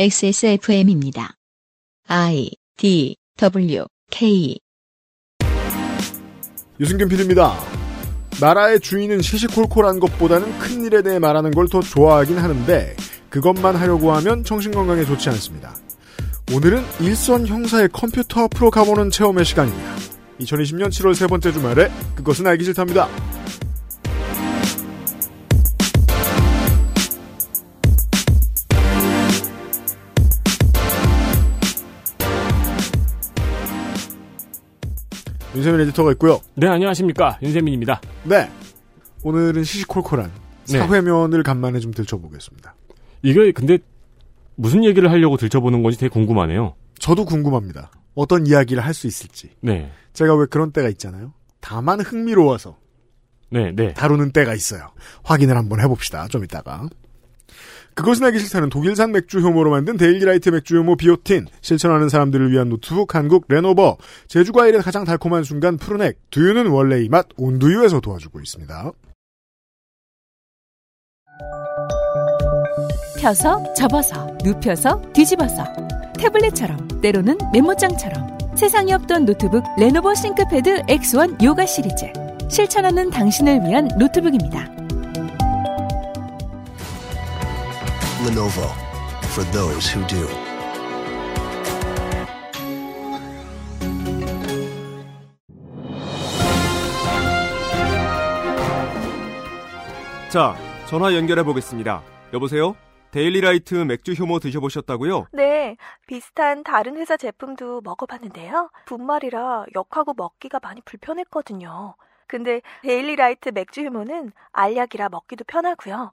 XSFM입니다. I D W K 유승균 PD입니다. 나라의 주인은 시시콜콜한 것보다는 큰 일에 대해 말하는 걸 더 좋아하긴 하는데 그것만 하려고 하면 정신건강에 좋지 않습니다. 오늘은 일선 형사의 컴퓨터 앞으로 가보는 체험의 시간입니다. 2020년 7월 세 번째 주말에 그것은 알기 싫답니다. 윤세민 에디터가 있고요. 네, 안녕하십니까. 윤세민입니다. 네. 오늘은 시시콜콜한 네. 사회면을 간만에 좀 들춰보겠습니다. 이게 근데 무슨 얘기를 하려고 들춰보는 건지 되게 궁금하네요. 저도 궁금합니다. 어떤 이야기를 할 수 있을지. 네. 제가 왜 그런 때가 있잖아요. 다만 흥미로워서 네, 네. 다루는 때가 있어요. 확인을 한번 해봅시다. 좀 이따가. 그것은 알기 싫다는 독일산 맥주 효모로 만든 데일리라이트 맥주 효모 비오틴, 실천하는 사람들을 위한 노트북 한국 레노버, 제주과일의 가장 달콤한 순간 푸르넥, 두유는 원래 이 맛. 온두유에서 도와주고 있습니다. 펴서 접어서 눕혀서 뒤집어서. 태블릿처럼 때로는 메모장처럼. 세상에 없던 노트북 레노버 싱크패드 X1 요가 시리즈. 실천하는 당신을 위한 노트북입니다. Lenovo for those who do. 자, 전화 연결해 보겠습니다. 여보세요? 데일리라이트 맥주 효모 드셔보셨다고요? 네, 비슷한 다른 회사 제품도 먹어봤는데요. 분말이라 역하고 먹기가 많이 불편했거든요. 근데 데일리라이트 맥주 효모는 알약이라 먹기도 편하고요.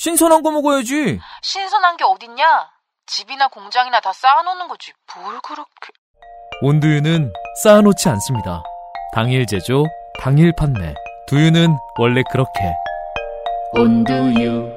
신선한 거 먹어야지. 신선한 게 어딨냐? 집이나 공장이나 다 쌓아놓는 거지. 뭘 그렇게... 온두유는 쌓아놓지 않습니다. 당일 제조, 당일 판매. 두유는 원래 그렇게. 온두유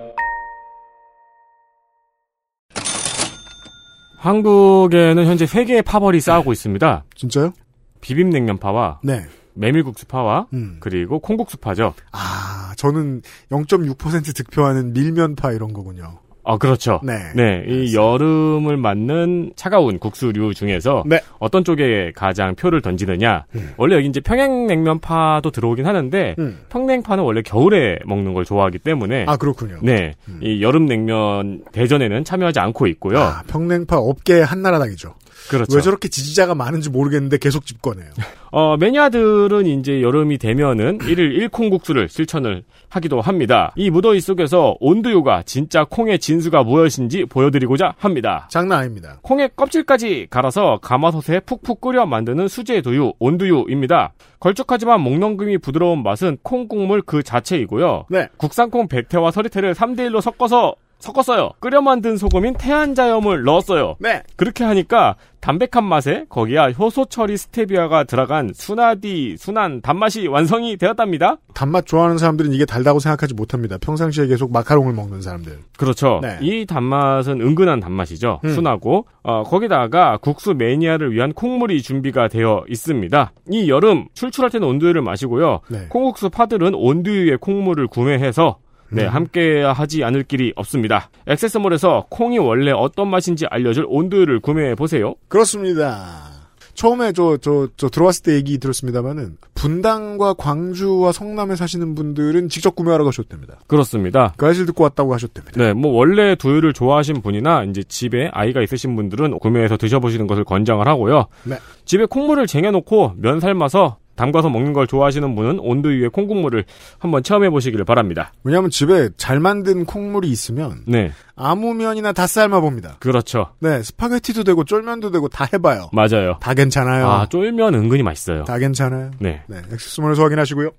한국에는 현재 세 개의 파벌이 싸우고 있습니다. 진짜요? 비빔냉면파와 네. 메밀국수파와 음. 그리고 콩국수파죠. 아, 저는 0.6% 득표하는 밀면파 이런 거군요. 아, 그렇죠. 네. 네, 이 여름을 맞는 차가운 국수류 중에서 네. 어떤 쪽에 가장 표를 던지느냐. 음. 원래 여기 이제 평양냉면파도 들어오긴 하는데 음. 평냉파는 원래 겨울에 먹는 걸 좋아하기 때문에 아, 그렇군요. 네, 음. 이 여름 냉면 대전에는 참여하지 않고 있고요. 아, 평냉파 업계 한나라당이죠. 그렇죠. 왜 저렇게 지지자가 많은지 모르겠는데 계속 집권해요. 어, 매니아들은 이제 여름이 되면은 일일 일콩국수를 실천을 하기도 합니다. 이 무더위 속에서 온두유가 진짜 콩의 진수가 무엇인지 보여드리고자 합니다. 장난 아닙니다. 콩의 껍질까지 갈아서 가마솥에 푹푹 끓여 만드는 수제 두유, 온두유입니다. 걸쭉하지만 목넘김이 부드러운 맛은 콩 국물 그 자체이고요. 네. 국산콩 100태와 서리태를 3대1로 섞어서 섞었어요. 끓여 만든 소금인 태안자염을 넣었어요. 네. 그렇게 하니까 담백한 맛에 거기야 효소 처리 스테비아가 들어간 순하디 순한 단맛이 완성이 되었답니다. 단맛 좋아하는 사람들은 이게 달다고 생각하지 못합니다. 평상시에 계속 마카롱을 먹는 사람들. 그렇죠. 네. 이 단맛은 은근한 단맛이죠. 음. 순하고 어, 거기다가 국수 매니아를 위한 콩물이 준비가 되어 있습니다. 이 여름 출출할 때는 온두유를 마시고요. 네. 콩국수 파들은 온두유의 콩물을 구매해서 네, 음. 함께 하지 않을 길이 없습니다. 액세스몰에서 콩이 원래 어떤 맛인지 알려줄 온두유를 구매해 보세요. 그렇습니다. 처음에 저, 저, 저 들어왔을 때 얘기 들었습니다만은 분당과 광주와 성남에 사시는 분들은 직접 구매하러 가셔도 됩니다. 그렇습니다. 그 사실 듣고 왔다고 하셔도 됩니다. 네, 뭐 원래 두유를 좋아하신 분이나 이제 집에 아이가 있으신 분들은 구매해서 드셔보시는 것을 권장을 하고요. 네. 집에 콩물을 쟁여놓고 면 삶아서 담가서 먹는 걸 좋아하시는 분은 온두유에 콩국물을 한번 체험해 보시기를 바랍니다. 왜냐하면 집에 잘 만든 콩물이 있으면 네, 아무 면이나 다 삶아 봅니다. 그렇죠. 네, 스파게티도 되고 쫄면도 되고 다 해봐요. 맞아요. 다 괜찮아요. 아, 쫄면 은근히 맛있어요. 다 괜찮아요. 네. 네, XS몰에서 확인하시고요.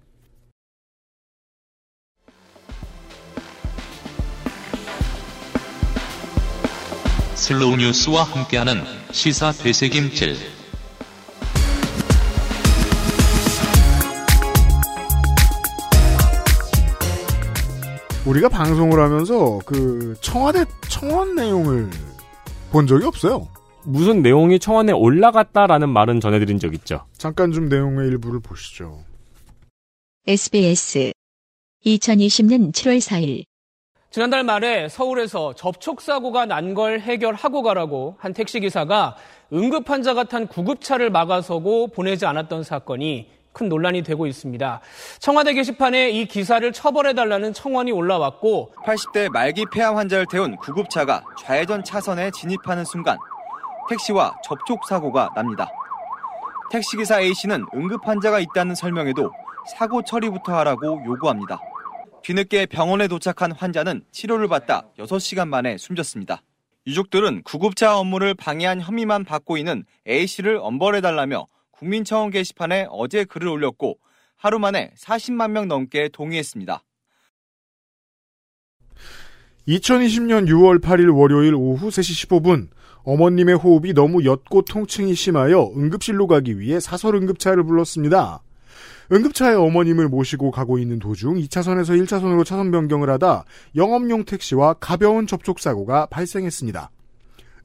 슬로우 뉴스와 함께하는 시사 되새김질. 우리가 방송을 하면서 그 청와대 청원 내용을 본 적이 없어요. 무슨 내용이 청원에 올라갔다라는 말은 전해드린 적 있죠. 잠깐 좀 내용의 일부를 보시죠. SBS 2020년 7월 4일 지난달 말에 서울에서 접촉사고가 난 걸 해결하고 가라고 한 택시기사가 응급환자가 탄 구급차를 막아서고 보내지 않았던 사건이 큰 논란이 되고 있습니다. 청와대 게시판에 이 기사를 처벌해달라는 청원이 올라왔고 80대 말기 폐암 환자를 태운 구급차가 좌회전 차선에 진입하는 순간 택시와 접촉 사고가 납니다. 택시기사 A씨는 응급 환자가 있다는 설명에도 사고 처리부터 하라고 요구합니다. 뒤늦게 병원에 도착한 환자는 치료를 받다 6시간 만에 숨졌습니다. 유족들은 구급차 업무를 방해한 혐의만 받고 있는 A씨를 엄벌해달라며 국민청원 게시판에 어제 글을 올렸고 하루 만에 40만 명 넘게 동의했습니다. 2020년 6월 8일 월요일 오후 3시 15분 어머님의 호흡이 너무 옅고 통증이 심하여 응급실로 가기 위해 사설 응급차를 불렀습니다. 응급차에 어머님을 모시고 가고 있는 도중 2차선에서 1차선으로 차선 변경을 하다 영업용 택시와 가벼운 접촉사고가 발생했습니다.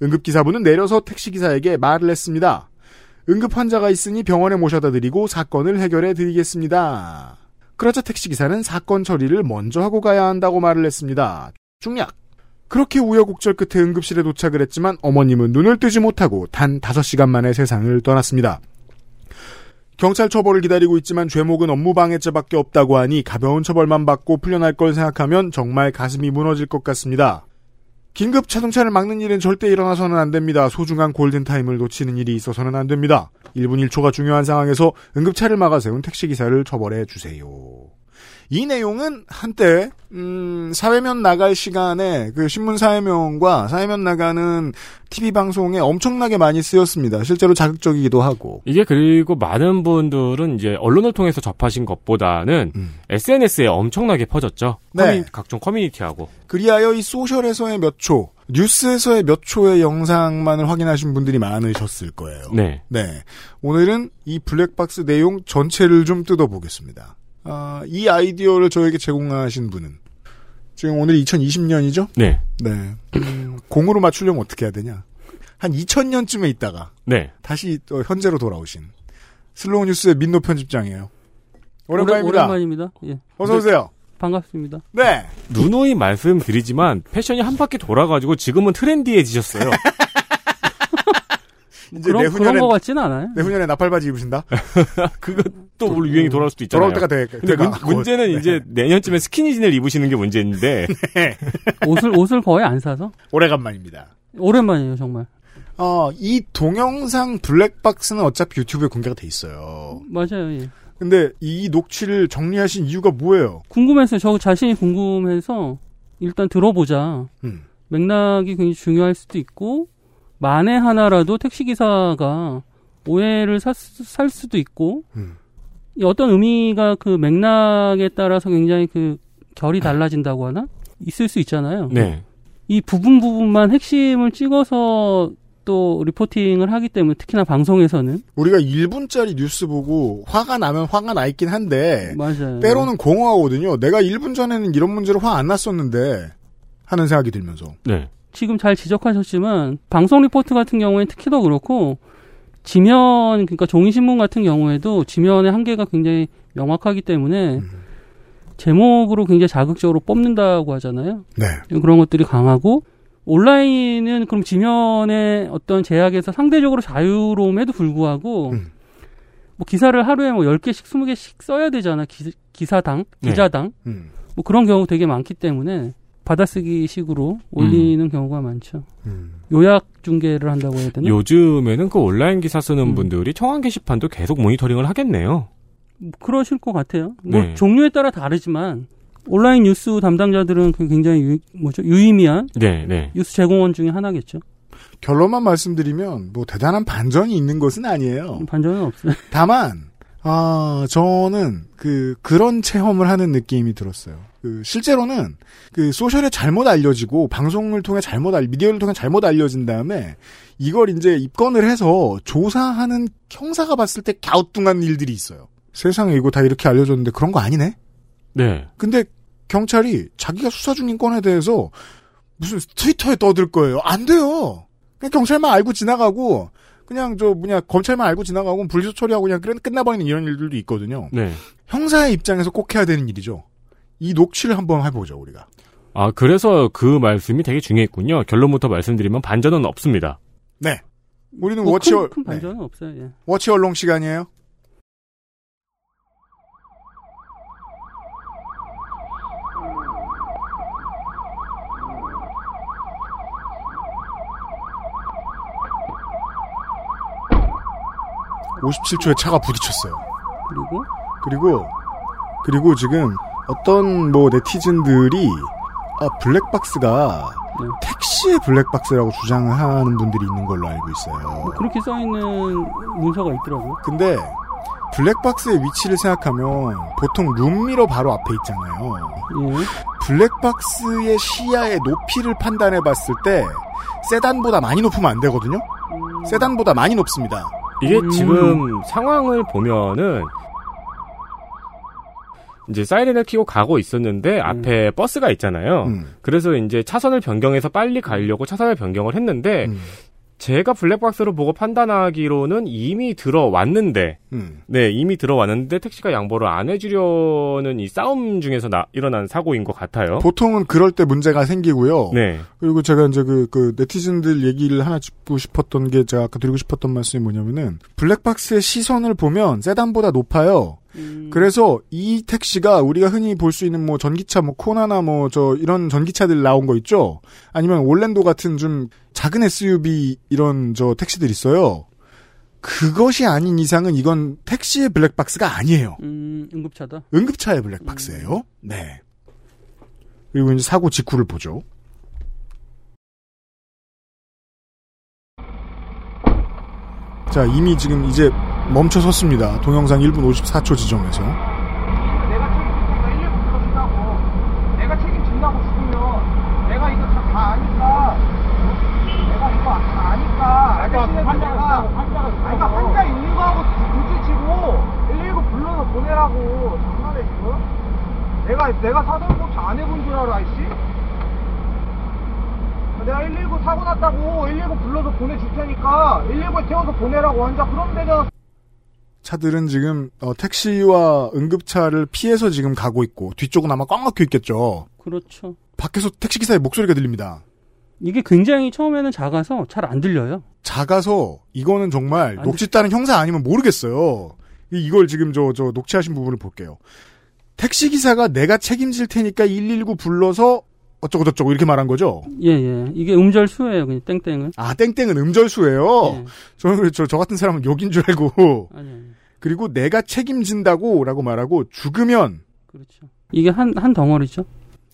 응급기사분은 내려서 택시기사에게 말을 했습니다. 응급 환자가 있으니 병원에 모셔다 드리고 사건을 해결해 드리겠습니다. 그러자 택시기사는 사건 처리를 먼저 하고 가야 한다고 말을 했습니다. 중략. 그렇게 우여곡절 끝에 응급실에 도착을 했지만 어머님은 눈을 뜨지 못하고 단 5시간 만에 세상을 떠났습니다. 경찰 처벌을 기다리고 있지만 죄목은 업무방해죄밖에 없다고 하니 가벼운 처벌만 받고 풀려날 걸 생각하면 정말 가슴이 무너질 것 같습니다. 긴급 자동차를 막는 일은 절대 일어나서는 안 됩니다. 소중한 골든타임을 놓치는 일이 있어서는 안 됩니다. 1분 1초가 중요한 상황에서 응급차를 막아 세운 택시기사를 처벌해 주세요. 이 내용은 한때 음, 사회면 나갈 시간에 그 신문 사회면과 사회면 나가는 TV 방송에 엄청나게 많이 쓰였습니다. 실제로 자극적이기도 하고. 이게 그리고 많은 분들은 이제 언론을 통해서 접하신 것보다는 SNS에 엄청나게 퍼졌죠. 네. 커뮤니- 각종 커뮤니티하고. 그리하여 이 소셜에서의 몇 초, 뉴스에서의 몇 초의 영상만을 확인하신 분들이 많으셨을 거예요. 네. 네. 오늘은 이 블랙박스 내용 전체를 좀 뜯어보겠습니다. 아, 이 아이디어를 저에게 제공하신 분은 지금 오늘 2020년이죠? 네. 네. 음, 공으로 맞추려면 어떻게 해야 되냐? 한 2000년쯤에 있다가 네. 다시 또 현재로 돌아오신 슬로우 뉴스의 민노 편집장이에요. 오랜만입니다. 오랜- 오랜만입니다. 예. 어서 오세요. 반갑습니다. 네. 누누이 말씀드리지만 패션이 한 바퀴 돌아가지고 지금은 트렌디해지셨어요. 이제 그런, 내후년엔- 그런 것 같지는 않아요. 내후년에 나팔바지 입으신다? 또 우리 유행이 돌아올 수도 있잖아요. 돌아올 때가 돼- 근데 문. 문제는 네. 이제 내년쯤에 스키니진을 입으시는 게 문제인데. 옷을 옷을 거의 안 사서 오래간만입니다. 오랜만이에요 정말. 어, 이 동영상 블랙박스는 어차피 유튜브에 공개가 돼 있어요. 맞아요. 예. 근데 이 녹취를 정리하신 이유가 뭐예요? 궁금해서 저 자신이 궁금해서 일단 들어보자. 음. 맥락이 굉장히 중요할 수도 있고 만에 하나라도 택시 기사가 오해를 살, 수- 살 수도 있고 음. 이 어떤 의미가 그 맥락에 따라서 굉장히 그 결이 달라진다고 하나 있을 수 있잖아요. 네. 이 부분 부분만 핵심을 찍어서 또 리포팅을 하기 때문에 특히나 방송에서는 우리가 1분짜리 뉴스 보고 화가 나면 화가 나 있긴 한데 맞아요. 때로는 공허하거든요. 내가 1분 전에는 이런 문제로 화 안 났었는데 하는 생각이 들면서 네. 지금 잘 지적하셨지만 방송 리포트 같은 경우에 특히 더 그렇고 지면 그러니까 종이 신문 같은 경우에도 지면의 한계가 굉장히 명확하기 때문에 제목으로 굉장히 자극적으로 뽑는다고 하잖아요. 네. 그런 것들이 강하고 온라인은 그럼 지면의 어떤 제약에서 상대적으로 자유로움에도 불구하고 뭐 기사를 하루에 뭐 10개씩 20개씩 써야 되잖아. 기, 기사당, 네. 기자당. 음. 뭐 그런 경우 되게 많기 때문에 받아쓰기 식으로 올리는 경우가 많죠. 요약 중계를 한다고 해야 되나? 요즘에는 그 온라인 기사 쓰는 분들이 청원 게시판도 계속 모니터링을 하겠네요. 뭐 그러실 것 같아요. 뭐 네. 종류에 따라 다르지만 온라인 뉴스 담당자들은 그 굉장히 유, 뭐죠? 유의미한 네, 네. 뉴스 제공원 중에 하나겠죠. 결론만 말씀드리면 뭐 대단한 반전이 있는 것은 아니에요. 반전은 없어요. 다만 아 저는 그 그런 체험을 하는 느낌이 들었어요. 그 실제로는 그 소셜에 잘못 알려지고 방송을 통해 잘못 알 미디어를 통해 잘못 알려진 다음에 이걸 이제 입건을 해서 조사하는 형사가 봤을 때 갸우뚱한 일들이 있어요. 세상에 이거 다 이렇게 알려줬는데 그런 거 아니네. 네. 근데 경찰이 자기가 수사 중인 건에 대해서 무슨 트위터에 떠들 거예요. 안 돼요. 그냥 경찰만 알고 지나가고 그냥 저 뭐냐 검찰만 알고 지나가고 불리소 처리하고 그냥 끝- 끝나버리는 이런 일들도 있거든요. 네. 형사의 입장에서 꼭 해야 되는 일이죠. 이 녹취를 한번 해보죠 우리가. 아, 그래서 그 말씀이 되게 중요했군요. 결론부터 말씀드리면 반전은 없습니다. 네. 우리는 뭐 워치 큰, 얼 큰 반전은 없어요. 예. 워치 얼롱 시간이에요. (57초에) 차가 부딪혔어요. 그리고 그리고 그리고 지금 어떤 뭐 네티즌들이 아 블랙박스가 네. 택시의 블랙박스라고 주장을 하는 분들이 있는 걸로 알고 있어요. 뭐 그렇게 써 있는 문서가 있더라고요. 근데 블랙박스의 위치를 생각하면 보통 룸미러 바로 앞에 있잖아요. 예. 블랙박스의 시야의 높이를 판단해 봤을 때 세단보다 많이 높으면 안 되거든요. 세단보다 많이 높습니다. 이게 음. 지금 상황을 보면은 이제 사이렌을 켜고 가고 있었는데 앞에 버스가 있잖아요. 음. 그래서 이제 차선을 변경해서 빨리 가려고 차선을 변경을 했는데 음. 제가 블랙박스로 보고 판단하기로는 이미 들어왔는데 음. 네 이미 들어왔는데 택시가 양보를 안 해주려는 이 싸움 중에서 나, 일어난 사고인 것 같아요. 보통은 그럴 때 문제가 생기고요. 네. 그리고 제가 이제 그, 그 네티즌들 얘기를 하나 짚고 싶었던 게 제가 아까 드리고 싶었던 말씀이 뭐냐면은 블랙박스의 시선을 보면 세단보다 높아요. 그래서 이 택시가 우리가 흔히 볼 수 있는 뭐 전기차 뭐 코나나 뭐 저 이런 전기차들 나온 거 있죠. 아니면 올랜도 같은 좀 작은 SUV 이런 저 택시들 있어요. 그것이 아닌 이상은 이건 택시의 블랙박스가 아니에요. 음, 응급차다. 응급차의 블랙박스예요. 네. 그리고 이제 사고 직후를 보죠. 자, 이미 지금 이제 멈춰 섰습니다. 동영상 1분 54초 지점에서. 내가 책임지니까 119 불러준다고. 내가 책임진다고 죽으면 내가 이거 다, 다 아니까. 내가 이거 다 아니까. 아저씨는 환자가 환자가 아니, 그러니까 환자 있는 거하고 둘째치고 119 불러서 보내라고. 장난해 지금? 내가 내가 사전고차 안 해본 줄 알아, 아이씨? 내가 119 사고 났다고 119 불러서 보내줄 테니까 119에 태워서 보내라고 환자 그럼 되잖아. 차들은 지금 어, 택시와 응급차를 피해서 지금 가고 있고 뒤쪽은 아마 꽉 막혀 있겠죠. 그렇죠. 밖에서 택시 기사의 목소리가 들립니다. 이게 굉장히 처음에는 작아서 잘 안 들려요. 작아서 이거는 정말 녹취 따는 형사 아니면 모르겠어요. 이- 이걸 지금 저, 저 녹취하신 부분을 볼게요. 택시 기사가 내가 책임질 테니까 119 불러서 어쩌고 저쩌고 이렇게 말한 거죠? 예, 예. 이게 음절수예요, 그냥 땡땡은. 아, 땡땡은 음절수예요. 저는 그래, 저, 저 같은 사람은 욕인 줄 알고. 아니, 아니. 그리고 내가 책임진다고 라고 말하고 죽으면 그렇죠. 이게 한, 한 덩어리죠.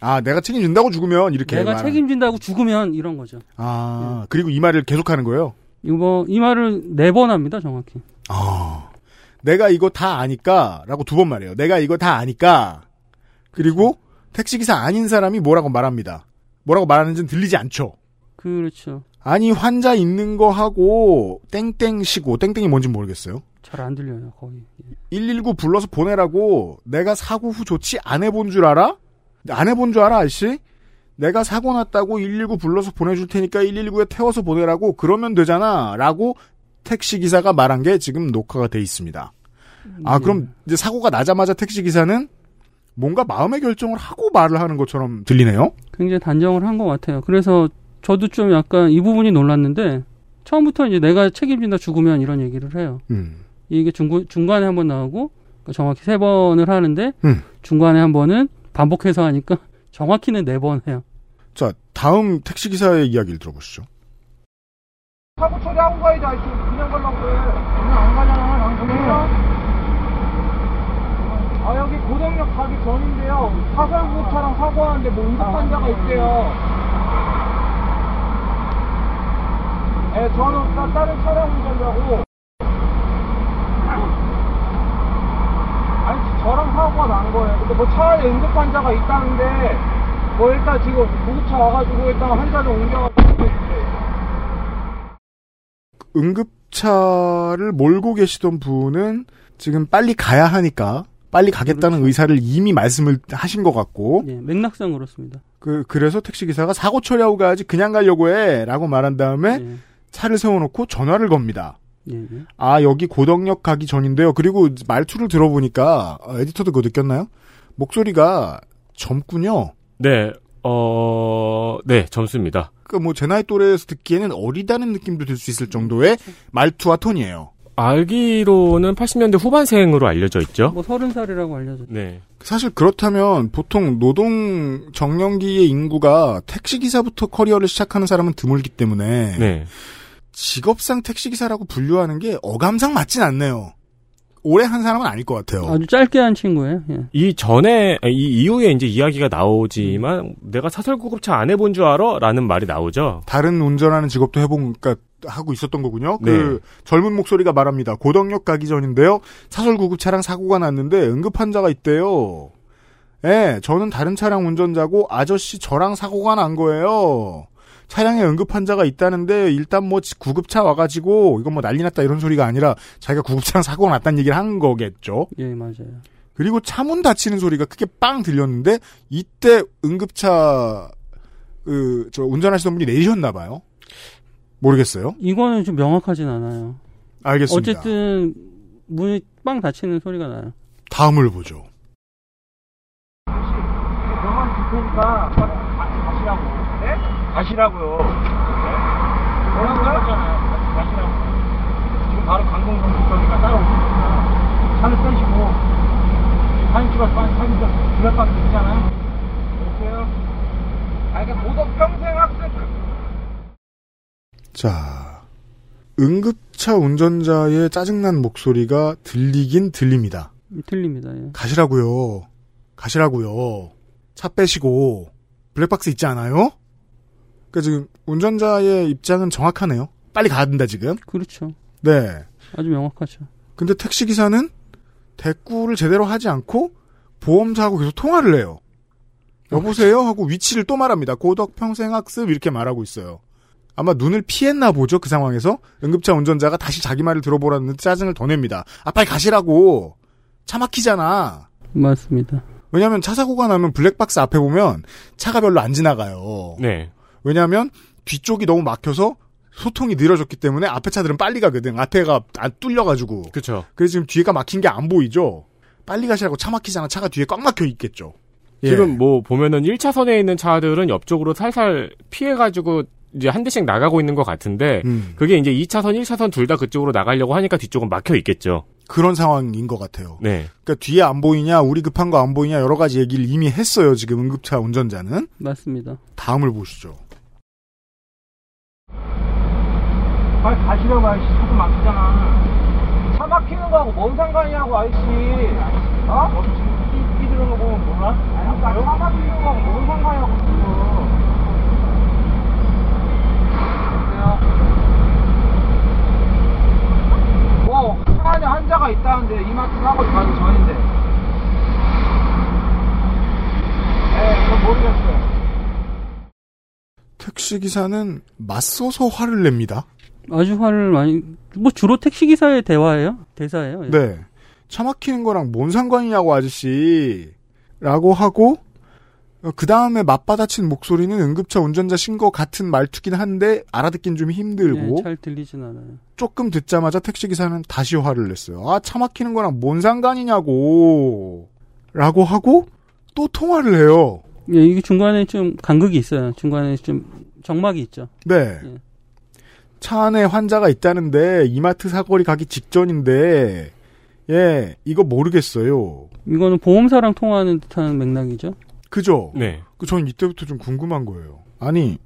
아, 내가 책임진다고 죽으면 이렇게 내가 말하- 책임진다고 죽으면 이런 거죠. 아, 그리고 이 말을 계속하는 거예요. 이거, 이 말을 네 번 합니다, 정확히. 아, 내가 이거 다 아니까라고 두 번 말해요. 내가 이거 다 아니까. 그리고 택시기사 아닌 사람이 뭐라고 말합니다. 뭐라고 말하는지는 들리지 않죠. 그렇죠. 아니 환자 있는 거 하고 땡땡 시고 땡땡이 뭔지 모르겠어요. 잘 안 들려요, 거의. 119 불러서 보내라고 내가 사고 후 조치 안 해본 줄 알아? 안 해본 줄 알아, 아저씨? 내가 사고 났다고 119 불러서 보내줄 테니까 119에 태워서 보내라고 그러면 되잖아. 라고 택시기사가 말한 게 지금 녹화가 돼 있습니다. 아, 그럼 이제 사고가 나자마자 택시기사는 뭔가 마음의 결정을 하고 말을 하는 것처럼 들리네요? 굉장히 단정을 한 것 같아요. 그래서 저도 좀 약간 이 부분이 놀랐는데, 처음부터 이제 내가 책임진다 죽으면 이런 얘기를 해요. 음. 이게 중, 중간에 한 번 나오고, 그러니까 정확히 세 번을 하는데, 음. 중간에 한 번은 반복해서 하니까, 정확히는 네 번 해요. 자, 다음 택시 기사의 이야기를 들어보시죠. 사고 처리하고 가야지 아이씨 그냥 가려고 그래 그냥 안 가잖아 난 그냥 아 여기 고덕역 가기 전인데요 사설구차랑 사고하는데 뭐 응급 환자가 있대요 예 저는 따, 다른 차량 운전자고 아니 저랑 사고 사고가 난 거예요. 근데 뭐차 안에 응급 환자가 있다는데 뭐 일단 지금 구급차 와가지고 일단 환자를 옮겨가지고 응급차를 몰고 계시던 분은 지금 빨리 가야 하니까 빨리 가겠다는 의사를 이미 말씀을 하신 것 같고 예, 맥락상 그렇습니다. 그 그래서 택시 기사가 사고 처리하고 가야지 그냥 가려고 해 라고 말한 다음에 차를 세워놓고 전화를 겁니다. 예, 예. 아 여기 고덕역 가기 전인데요. 그리고 말투를 들어보니까 어, 에디터도 그거 느꼈나요? 목소리가 젊군요. 네, 어, 네, 점수입니다. 그 뭐 제 나이 또래에서 듣기에는 어리다는 느낌도 들 수 있을 정도의 말투와 톤이에요. 알기로는 80년대 후반생으로 알려져 있죠. 뭐 서른 살이라고 알려졌죠. 네. 사실 그렇다면 보통 노동 정년기의 인구가 택시 기사부터 커리어를 시작하는 사람은 드물기 때문에 네. 직업상 택시 기사라고 분류하는 게 어감상 맞진 않네요. 오래 한 사람은 아닐 것 같아요. 아주 짧게 한 친구예요. 예. 이 전에 이 이후에 이제 이야기가 나오지만 내가 사설 구급차 안 해본 줄 알아라는 말이 나오죠. 다른 운전하는 직업도 해본 그러니까 하고 있었던 거군요. 네. 그 젊은 목소리가 말합니다. 고덕역 가기 전인데요. 사설 구급차랑 사고가 났는데 응급 환자가 있대요. 예, 저는 다른 차량 운전자고 아저씨 저랑 사고가 난 거예요. 차량에 응급 환자가 있다는데 일단 뭐 구급차 와가지고 이건 뭐 난리 났다 이런 소리가 아니라 자기가 구급차랑 사고가 났다는 얘기를 한 거겠죠. 예, 맞아요. 그리고 차 문 닫히는 소리가 크게 빵 들렸는데 이때 응급차 그 저 운전하시던 분이 내리셨나 봐요. 모르겠어요. 이거는 좀 명확하진 않아요. 알겠습니다. 어쨌든 문이 빵 닫히는 소리가 나요. 다음을 보죠. 병원. 네? 가시라고요. 네? 뭐라고요? 가시라고. 지금 바로 강동선 국경이가 따라오시니까 차를 빼시고 사진 찍어서 빨리 사진 좀 블랙박스 있잖아요. 오세요. 아, 이게 모덕 평생 학습 자, 응급차 운전자의 짜증난 목소리가 들리긴 들립니다. 틀립니다. 예. 가시라고요. 가시라고요. 차 빼시고 블랙박스 있지 않아요? 그 지금 운전자의 입장은 정확하네요. 빨리 가야 된다 지금. 그렇죠. 네. 아주 명확하죠. 근데 택시 기사는 대꾸를 제대로 하지 않고 보험사하고 계속 통화를 해요. 여보세요 하고 위치를 또 말합니다. 고덕 평생학습 이렇게 말하고 있어요. 아마 눈을 피했나 보죠 그 상황에서 응급차 운전자가 다시 자기 말을 들어보라는 짜증을 더 냅니다. 아 빨리 가시라고 차 막히잖아. 맞습니다. 왜냐하면 차 사고가 나면 블랙박스 앞에 보면 차가 별로 안 지나가요. 네. 왜냐하면 뒤쪽이 너무 막혀서 소통이 느려졌기 때문에 앞에 차들은 빨리 가거든. 앞에가 안 뚫려가지고. 그렇죠. 그래서 지금 뒤에가 막힌 게 안 보이죠. 빨리 가시라고 차 막히잖아. 차가 뒤에 꽉 막혀 있겠죠. 예. 지금 뭐 보면은 1차선에 있는 차들은 옆쪽으로 살살 피해가지고 이제 한 대씩 나가고 있는 것 같은데 음. 그게 이제 2차선, 1차선 둘 다 그쪽으로 나가려고 하니까 뒤쪽은 막혀 있겠죠. 그런 상황인 것 같아요. 네. 그러니까 뒤에 안 보이냐, 우리 급한 거 안 보이냐 여러 가지 얘기를 이미 했어요. 지금 응급차 운전자는. 맞습니다. 다음을 보시죠. 빨리 가시라고 아저씨 차도 막히잖아. 차 막히는 거하고 뭔 상관이냐고 아저씨. 어? 이, 이들은 거 보면 몰라? 아니 차 막히는 거하고 뭔 상관이냐고 지금 뭐, 차 안에 환자가 있다는데 이마트 사고 가기 전인데. 에 그건 모르겠어요. 택시 기사는 맞서서 화를 냅니다. 아주 화를 많이 뭐 주로 택시 기사의 대화예요. 대사예요. 예. 네. 차 막히는 거랑 뭔 상관이냐고 아저씨. 라고 하고 그 다음에 맞받아친 목소리는 응급차 운전자신 것 같은 말투긴 한데 알아듣긴 좀 힘들고 예, 잘 들리진 않아요. 조금 듣자마자 택시 기사는 다시 화를 냈어요. 아 차 막히는 거랑 뭔 상관이냐고. 라고 하고 또 통화를 해요. 예, 이게 중간에 좀 간극이 있어요. 중간에 좀 정막이 있죠. 네. 차 안에 환자가 있다는데 이마트 사거리 가기 직전인데 예 이거 모르겠어요. 이거는 보험사랑 통화하는 듯한 맥락이죠. 그죠? 네. 그 저는 이때부터 좀 궁금한 거예요. 아니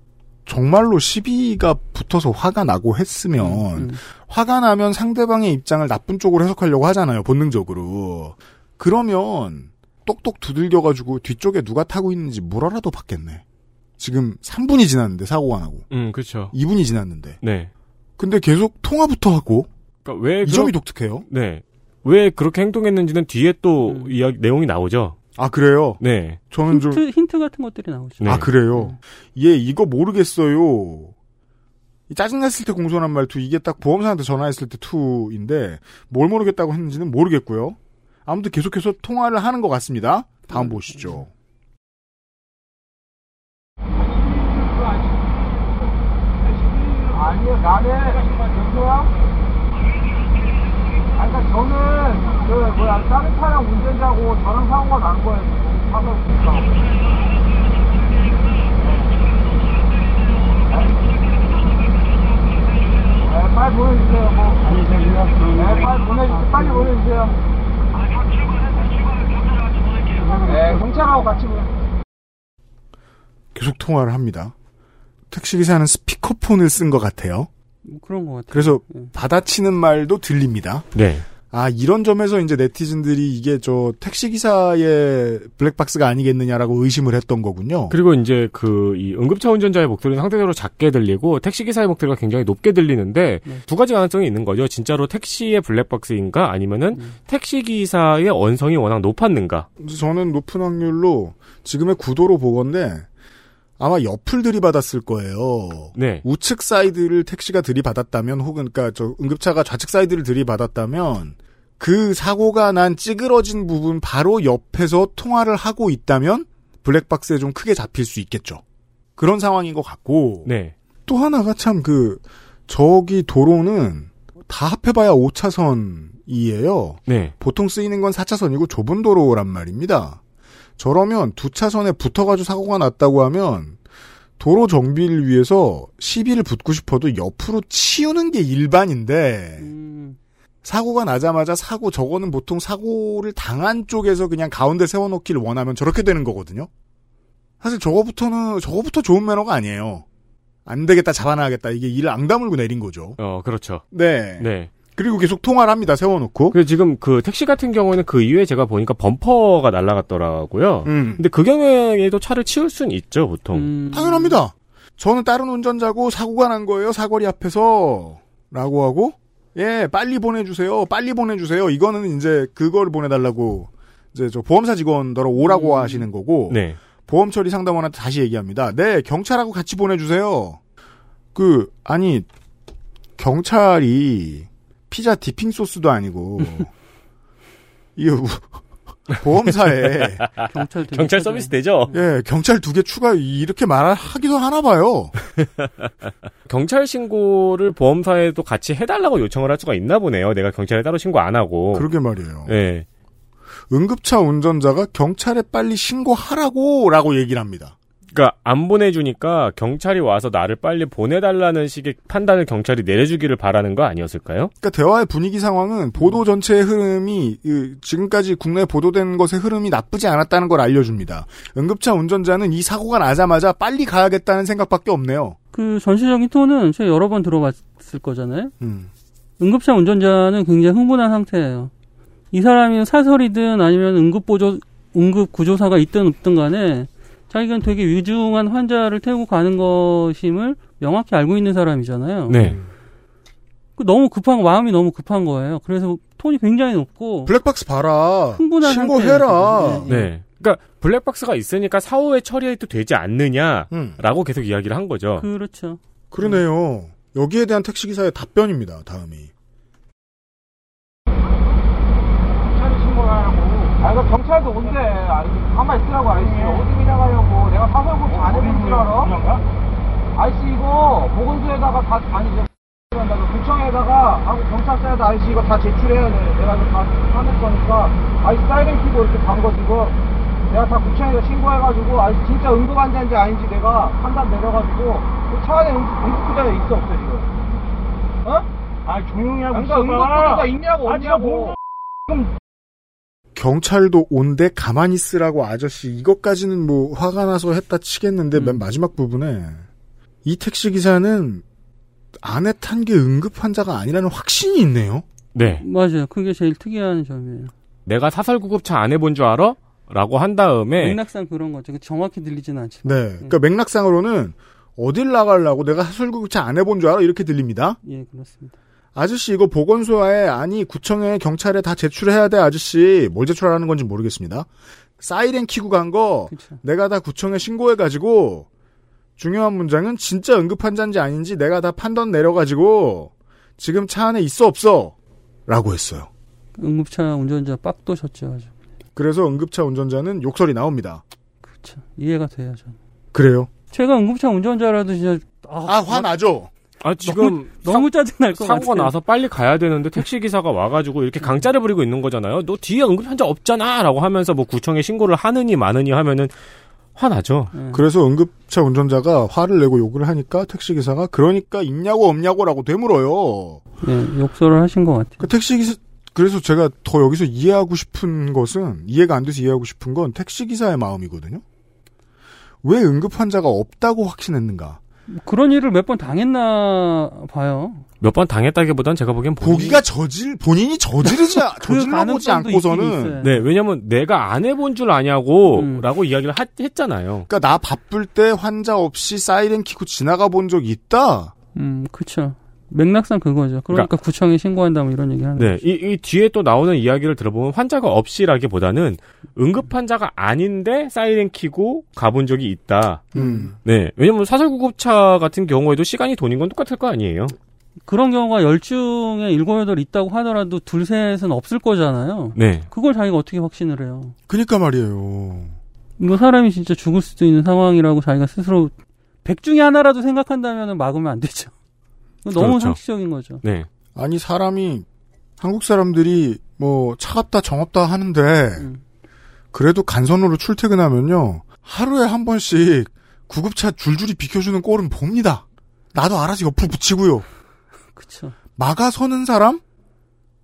정말로 시비가 붙어서 화가 나고 했으면 화가 나면 상대방의 입장을 나쁜 쪽으로 해석하려고 하잖아요. 본능적으로. 그러면 똑똑 두들겨가지고 뒤쪽에 누가 타고 있는지 물어라도 받겠네. 지금 3분이 지났는데 사고가 나고 음, 그렇죠. 2분이 지났는데 네. 근데 계속 통화부터 하고 그러니까 왜이 그런- 점이 독특해요. 네. 왜 그렇게 행동했는지는 뒤에 또 이야기 내용이 나오죠. 아 그래요? 네. 저는 좀 힌트, 힌트 같은 것들이 나오죠. 네. 아 그래요. 얘 이거 모르겠어요. 이 짜증났을 때 공손한 말투 이게 딱 보험사한테 전화했을 때 투인데 뭘 모르겠다고 했는지는 모르겠고요. 아무튼 계속해서 통화를 하는 것 같습니다. 다음 보시죠. 아니요, 나는, 여보세요? 아, 그니까 저는, 그, 뭐야, 다른 차량 운전자고 저랑 사고가 난 거예요. 차서 있으니까. 네, 빨리 보내주세요, 뭐. 네, 빨리 보내주세요. 빨리 보내주세요. 네, 경찰하고 같이 보내 계속 통화를 합니다. 택시기사는 스피커폰을 쓴 것 같아요. 뭐 그런 것 같아요. 그래서 받아치는 말도 들립니다. 네. 아, 이런 점에서 이제 네티즌들이 이게 저 택시기사의 블랙박스가 아니겠느냐라고 의심을 했던 거군요. 그리고 이제 그 이 응급차 운전자의 목소리는 상대적으로 작게 들리고 택시 기사의 목소리가 굉장히 높게 들리는데 두 가지 가능성이 있는 거죠. 진짜로 택시의 블랙박스인가 아니면은 택시 기사의 언성이 워낙 높았는가. 저는 높은 확률로 지금의 구도로 보건데 아마 옆을 들이받았을 거예요. 네. 우측 사이드를 택시가 들이받았다면 혹은 그러니까 저 응급차가 좌측 사이드를 들이받았다면 그 사고가 난 찌그러진 부분 바로 옆에서 통화를 하고 있다면 블랙박스에 좀 크게 잡힐 수 있겠죠. 그런 상황인 것 같고 네. 또 하나가 참 그 저기 도로는 다 합해봐야 5차선이에요. 네. 보통 쓰이는 건 4차선이고 좁은 도로란 말입니다. 저러면 두 차선에 붙어가지고 사고가 났다고 하면 도로 정비를 위해서 시비를 붙고 싶어도 옆으로 치우는 게 일반인데 사고가 나자마자 사고 저거는 보통 사고를 당한 쪽에서 그냥 가운데 세워놓기를 원하면 저렇게 되는 거거든요. 사실 저거부터는 저거부터 좋은 매너가 아니에요. 안 되겠다 잡아놔야겠다 이게 일을 앙다물고 내린 거죠. 어, 그렇죠. 네. 네. 그리고 계속 통화를 합니다. 세워놓고. 그 지금 그 택시 같은 경우에는 그 이후에 제가 보니까 범퍼가 날아갔더라고요. 음. 근데 그 경우에도 차를 치울 수는 있죠, 보통. 음. 당연합니다. 저는 다른 운전자고 사고가 난 거예요. 사거리 앞에서 라고 하고 예 빨리 보내주세요. 빨리 보내주세요. 이거는 이제 그걸 보내달라고 이제 저 보험사 직원더러 오라고 하시는 거고 네. 보험 처리 상담원한테 다시 얘기합니다. 네 경찰하고 같이 보내주세요. 그 아니 경찰이 피자 디핑 소스도 아니고 이게 우- 보험사에 경찰 경찰 서비스 되죠? 예 경찰 두 개 추가 이렇게 말하기도 하나 봐요. 경찰 신고를 보험사에도 같이 해달라고 요청을 할 수가 있나 보네요. 내가 경찰에 따로 신고 안 하고. 그러게 말이에요. 네. 응급차 운전자가 경찰에 빨리 신고하라고라고 얘기를 합니다. 그러니까 안 보내주니까 경찰이 와서 나를 빨리 보내달라는 식의 판단을 경찰이 내려주기를 바라는 거 아니었을까요? 그러니까 대화의 분위기 상황은 보도 전체의 흐름이 그, 지금까지 국내에 보도된 것의 흐름이 나쁘지 않았다는 걸 알려줍니다. 응급차 운전자는 이 사고가 나자마자 빨리 가야겠다는 생각밖에 없네요. 그 전체적인 톤은 제가 여러 번 들어봤을 거잖아요. 음. 응급차 운전자는 굉장히 흥분한 상태예요. 이 사람이 사설이든 아니면 응급보조, 응급구조사가 있든 없든 간에 자기는 되게 위중한 환자를 태우고 가는 것임을 명확히 알고 있는 사람이잖아요. 네. 그 너무 급한, 마음이 너무 급한 거예요. 그래서 톤이 굉장히 높고. 블랙박스 봐라. 흥분한 신고해라. 네. 네. 그러니까 블랙박스가 있으니까 사후에 처리해도 되지 않느냐라고 음. 계속 이야기를 한 거죠. 그렇죠. 그러네요. 여기에 대한 택시기사의 답변입니다. 다음이 신고를 하라고. 아, 이거 경찰도 온대. 아, 가만 있으라고, 아저씨. 어디 그냥 가려고. 내가 사설고치 안 해본 줄 알아? 아저씨, 이거 보건소에다가 다, 아니, 저, 한다고 구청에다가 하고 경찰서에다 아저씨 이거 다 제출해야 돼. 내가 이거 다 하는 거니까. 아저씨 사이렌 키고 이렇게 간거 지금. 내가 다 구청에다 신고해가지고, 아저씨 진짜 응급환자인지 아닌지 내가 판단 내려가지고, 그차 안에 응급, 응급구조자 있어, 없어, 지금? 어? 아, 조용히 하고 있어봐. 응급구조자 있냐고, 아, 진짜 없냐고. 경찰도 온데 가만히 있으라고 아저씨 이것까지는 뭐 화가 나서 했다 치겠는데 맨 마지막 부분에 이 택시 기사는 안에 탄 게 응급 환자가 아니라는 확신이 있네요. 네. 맞아요. 그게 제일 특이한 점이에요. 내가 사설 구급차 안 해본 줄 알아? 라고 한 다음에 맥락상 그런 거죠. 정확히 들리지는 않지만. 네. 그러니까 맥락상으로는 어딜 나가려고 내가 사설 구급차 안 해본 줄 알아? 이렇게 들립니다. 예, 그렇습니다. 아저씨 이거 보건소에 아니 구청에 경찰에 다 제출해야 돼 아저씨 뭘 제출하라는 건지 모르겠습니다. 사이렌 키고 간 거 내가 다 구청에 신고해 가지고 중요한 문장은 진짜 응급 환자인지 아닌지 내가 다 판단 내려 가지고 지금 차 안에 있어 없어 라고 했어요. 응급차 운전자 빡 도 셨죠. 아주. 그래서 응급차 운전자는 욕설이 나옵니다. 그렇죠. 이해가 돼요. 저는. 그래요? 제가 응급차 운전자라도 진짜 아, 화나죠. 아 지금 너무, 너무 짜증날 것 사고가 같아요. 나서 빨리 가야 되는데 택시 기사가 와가지고 이렇게 강짜를 부리고 있는 거잖아요. 너 뒤에 응급 환자 없잖아라고 하면서 뭐 구청에 신고를 하느니 마느니 하면은 화나죠. 그래서 응급차 운전자가 화를 내고 욕을 하니까 택시 기사가 그러니까 있냐고 없냐고라고 되물어요. 네, 욕설을 하신 것 같아요. 그 택시 기사 그래서 제가 더 여기서 이해하고 싶은 것은 이해가 안 돼서 이해하고 싶은 건 택시 기사의 마음이거든요. 왜 응급 환자가 없다고 확신했는가? 뭐 그런 일을 몇 번 당했나 봐요. 몇 번 당했다기보단 제가 보기엔 본인이- 보기가 저질 본인이 저지르지 그 저질러 보지 않고서는. 네, 왜냐면 내가 안 해본 줄 아냐고라고 이야기를 하- 했잖아요. 그러니까 나 바쁠 때 환자 없이 사이렌 키고 지나가 본 적 있다. 음, 그쵸. 맥락상 그거죠. 그러니까, 그러니까- 구청에 신고한다 뭐 이런 얘기 하는 네, 이, 이 뒤에 또 나오는 이야기를 들어보면 환자가 없이라기보다는 응급 환자가 아닌데 사이렌 키고 가본 적이 있다. 음. 네, 왜냐면 사설 구급차 같은 경우에도 시간이 돈인 건 똑같을 거 아니에요. 그런 경우가 열 중에 일곱 여덟 있다고 하더라도 둘 셋은 없을 거잖아요. 네. 그걸 자기가 어떻게 확신을 해요? 그니까 말이에요. 이거 사람이 진짜 죽을 수도 있는 상황이라고 자기가 스스로 백 중에 하나라도 생각한다면 막으면 안 되죠. 이거 너무 그렇죠. 상식적인 거죠. 네. 아니 사람이 한국 사람들이 뭐 차갑다 정없다 하는데 음. 그래도 간선으로 출퇴근하면요 하루에 한 번씩 구급차 줄줄이 비켜주는 꼴은 봅니다. 나도 알아서 옆으로 붙이고요. 그쵸. 막아서는 사람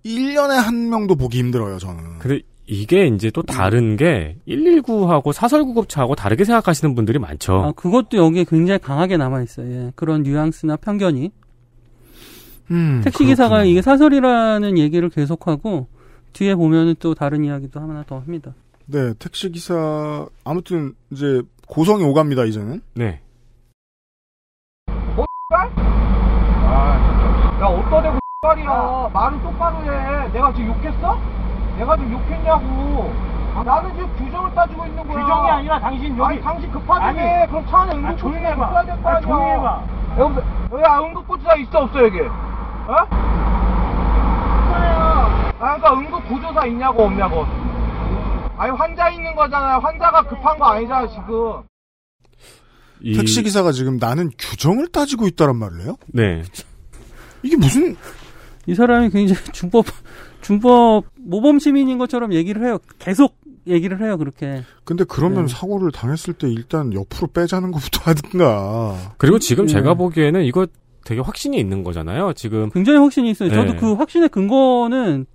1년에 한 명도 보기 힘들어요 저는. 근데 이게 이제 또 다른 게 119하고 사설 구급차하고 다르게 생각하시는 분들이 많죠. 아, 그것도 여기에 굉장히 강하게 남아 있어요. 예. 그런 뉘앙스나 편견이. 음, 택시기사가. 이게 사설이라는 얘기를 계속하고, 뒤에 보면은 또 다른 이야기도 하나 더 합니다. 네 택시 기사 아무튼 이제 고성이 오갑니다 이제는. 네. 아, 야, 어디다 대고 X발이야. 말은 똑바로 해. 내가 지금 욕했어? 내가 지금 욕했냐고. 아, 나는 지금 규정을 따지고 있는 거야. 규정이 아니라 당신 여기- 아니, 당신 급하다며. 아니. 그럼 차 안에 아, 조용히 해봐. 아, 아니야. 조용히 해봐. 여보세요. 여기 아, 응급구조사 있어, 없어, 여기? 어? 있어요. 아, 그러니까 응급 구조사 있냐고, 없냐고. 아니, 환자 있는 거잖아요. 환자가 급한 거 아니잖아, 지금. 이- 택시 기사가 지금 나는 규정을 따지고 있다란 말을 해요? 네. 이게 무슨 이 사람이 굉장히 준법, 준법 모범 시민인 것처럼 얘기를 해요. 계속 얘기를 해요, 그렇게. 근데 그러면 네. 사고를 당했을 때 일단 옆으로 빼자는 것부터 하든가. 그리고 지금 네. 제가 보기에는 이거 되게 확신이 있는 거잖아요. 지금 굉장히 확신이 있어요. 저도 네. 그 확신의 근거는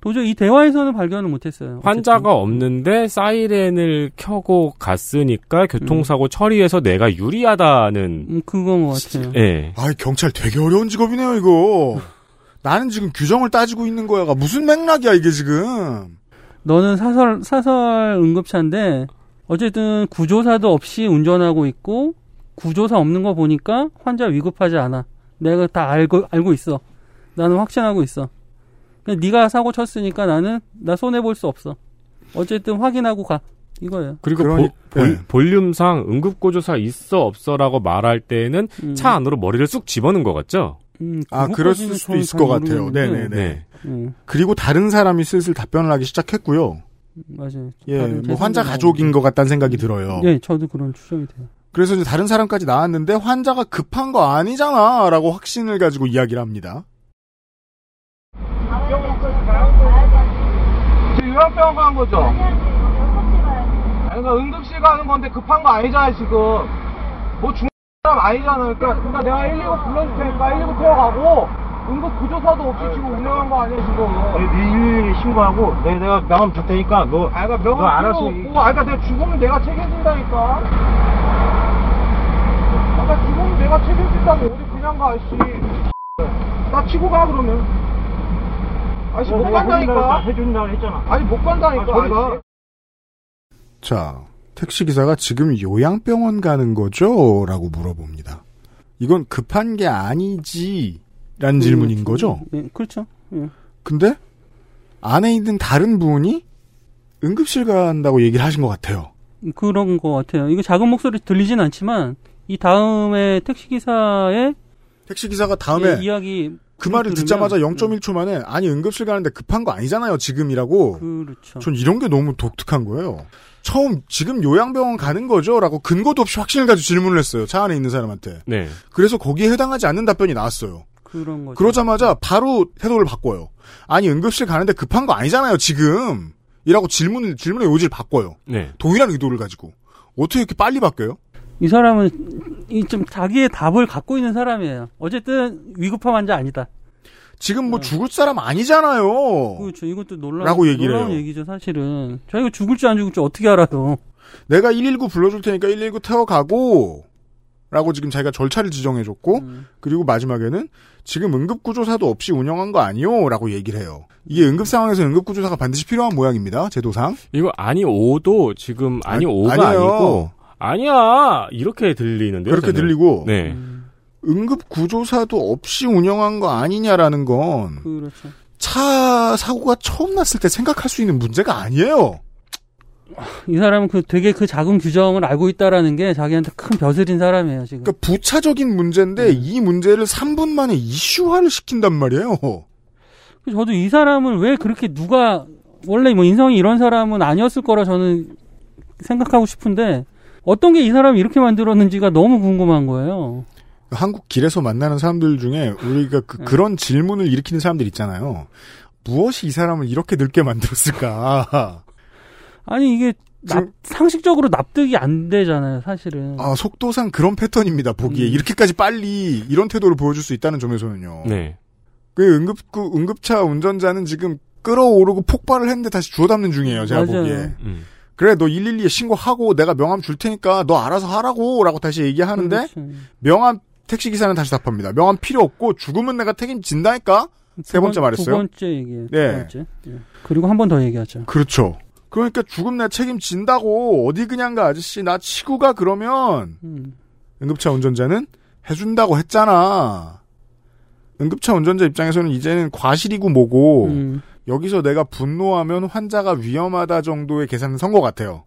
도저히 이 대화에서는 발견을 못했어요. 환자가 없는데 사이렌을 켜고 갔으니까 교통사고 처리해서 내가 유리하다는 음, 그건 것 같아요. 예. 아, 경찰 되게 어려운 직업이네요, 이거. 나는 지금 규정을 따지고 있는 거야가 무슨 맥락이야, 이게 지금. 너는 사설 사설 응급차인데 어쨌든 구조사도 없이 운전하고 있고 구조사 없는 거 보니까 환자 위급하지 않아. 내가 다 알고 알고 있어. 나는 확신하고 있어. 그냥 네가 사고 쳤으니까 나는 나 손해 볼 수 없어. 어쨌든 확인하고 가. 이거예요. 그리고 그러니- 보- 볼, 네. 볼륨상 응급구조사 있어 없어라고 말할 때는 음. 차 안으로 머리를 쑥 집어넣은 것 같죠? 음, 아, 그것까지는 수도 있을 잘것 같아요. 모르겠는데. 네네네. 네. 음, 그리고 다른 사람이 슬슬 답변을 하기 시작했고요. 맞아요. 예, 뭐 환자 가족인 것 같다는 생각이 들어요. 예, 저도 그런 추정이 돼요. 그래서 이제 다른 사람까지 나왔는데 환자가 급한 거 아니잖아 라고 확신을 가지고 이야기를 합니다. 지금 요양병원 간 거죠? 아니, 그러니까 응급실 가는 건데 급한 거 아니잖아요, 지금. 뭐 중요한 사람 아니잖아요. 그러니까, 그러니까 내가 119 불러줄 테니까 119 태워가고, 응급 구조사도 없이 지금 운행한 거 아니야, 지금. 네112 신고하고 내, 내가 명함 줄 테니까 너, 아, 그러니까 너 명함 알아서 이- 아, 그러니까 내가 죽으면 내가 책임진다니까. 아까 죽으면 내가 책임진다고 어디 그냥 가, 씨. 나 치고 가, 그러면. 아씨, 못 내가 간다니까. 해준다고 했잖아. 아니, 못 간다니까. 아, 저리 가. 아저씨. 자, 택시기사가 지금 요양병원 가는 거죠? 라고 물어봅니다. 이건 급한 게 아니지. 라는 질문인 거죠? 예, 그렇죠. 예. 근데 안에 있는 다른 분이 응급실 간다고 얘기를 하신 것 같아요. 그런 것 같아요. 이거 작은 목소리 들리진 않지만 이 다음에 택시 기사의 택시 기사가 다음에 예, 이야기 그 말을 들으면- 듣자마자 0.1초 만에 아니 응급실 가는데 급한 거 아니잖아요 지금이라고. 그렇죠. 전 이런 게 너무 독특한 거예요. 처음 지금 요양병원 가는 거죠라고 근거도 없이 확신을 가지고 질문을 했어요. 차 안에 있는 사람한테. 네. 그래서 거기에 해당하지 않는 답변이 나왔어요. 그런 거죠. 그러자마자 바로 태도를 바꿔요. 아니 응급실 가는데 급한 거 아니잖아요 지금. 이라고 질문을 질문의 요지를 바꿔요. 네. 동일한 의도를 가지고 어떻게 이렇게 빨리 바뀌어요? 이 사람은 이 좀 자기의 답을 갖고 있는 사람이에요. 어쨌든 위급한 환자 아니다. 지금 뭐 죽을 사람 아니잖아요. 그렇죠. 이것도 놀라 라고 얘기를 놀라운 해요. 얘기죠, 사실은. 자기가 죽을지 안 죽을지 어떻게 알아요? 내가 119 불러줄 테니까 119 태워가고 라고 지금 자기가 절차를 지정해줬고 음. 그리고 마지막에는 지금 응급구조사도 없이 운영한 거 아니요? 라고 얘기를 해요. 이게 응급 상황에서 응급구조사가 반드시 필요한 모양입니다. 제도상. 이거 아니 오도 지금 아니 아- 오가 아니에요. 아니고 아니야 이렇게 들리는데요. 그렇게 저는. 들리고 네. 응급 구조사도 없이 운영한 거 아니냐라는 건 그렇죠. 차 사고가 처음 났을 때 생각할 수 있는 문제가 아니에요. 이 사람은 그 되게 그 작은 규정을 알고 있다라는 게 자기한테 큰 벼슬인 사람이에요, 지금. 그러니까 부차적인 문제인데 이 문제를 3분 만에 이슈화를 시킨단 말이에요. 저도 이 사람을 왜 그렇게 누가 원래 뭐 인성이 이런 사람은 아니었을 거라 저는 생각하고 싶은데 어떤 게 이 사람을 이렇게 만들었는지가 너무 궁금한 거예요. 한국 길에서 만나는 사람들 중에 우리가 네. 그, 그런 질문을 일으키는 사람들 있잖아요. 무엇이 이 사람을 이렇게 늙게 만들었을까? 아니 이게 납- 상식적으로 납득이 안 되잖아요, 사실은. 아, 속도상 그런 패턴입니다, 보기에. 음. 이렇게까지 빨리 이런 태도를 보여줄 수 있다는 점에서는요. 네. 그 응급구, 응급차 운전자는 지금 끌어오르고 폭발을 했는데 다시 주워 담는 중이에요, 제가 맞아요. 보기에. 음. 그래, 너 112에 신고하고 내가 명함 줄 테니까 너 알아서 하라고 라고 다시 얘기하는데 그렇죠. 명함 택시 기사는 다시 답합니다. 명함 필요 없고 죽으면 내가 책임진다니까? 세 번째 말했어요. 두 번째 얘기예요. 네. 두 번째. 예. 그리고 한 번 더 얘기하죠. 그렇죠. 그러니까 죽음 내가 책임진다고 어디 그냥 가 아저씨 나 치고 가 그러면 음. 응급차 운전자는 해준다고 했잖아. 응급차 운전자 입장에서는 이제는 과실이고 뭐고 음. 여기서 내가 분노하면 환자가 위험하다 정도의 계산은 선것 같아요.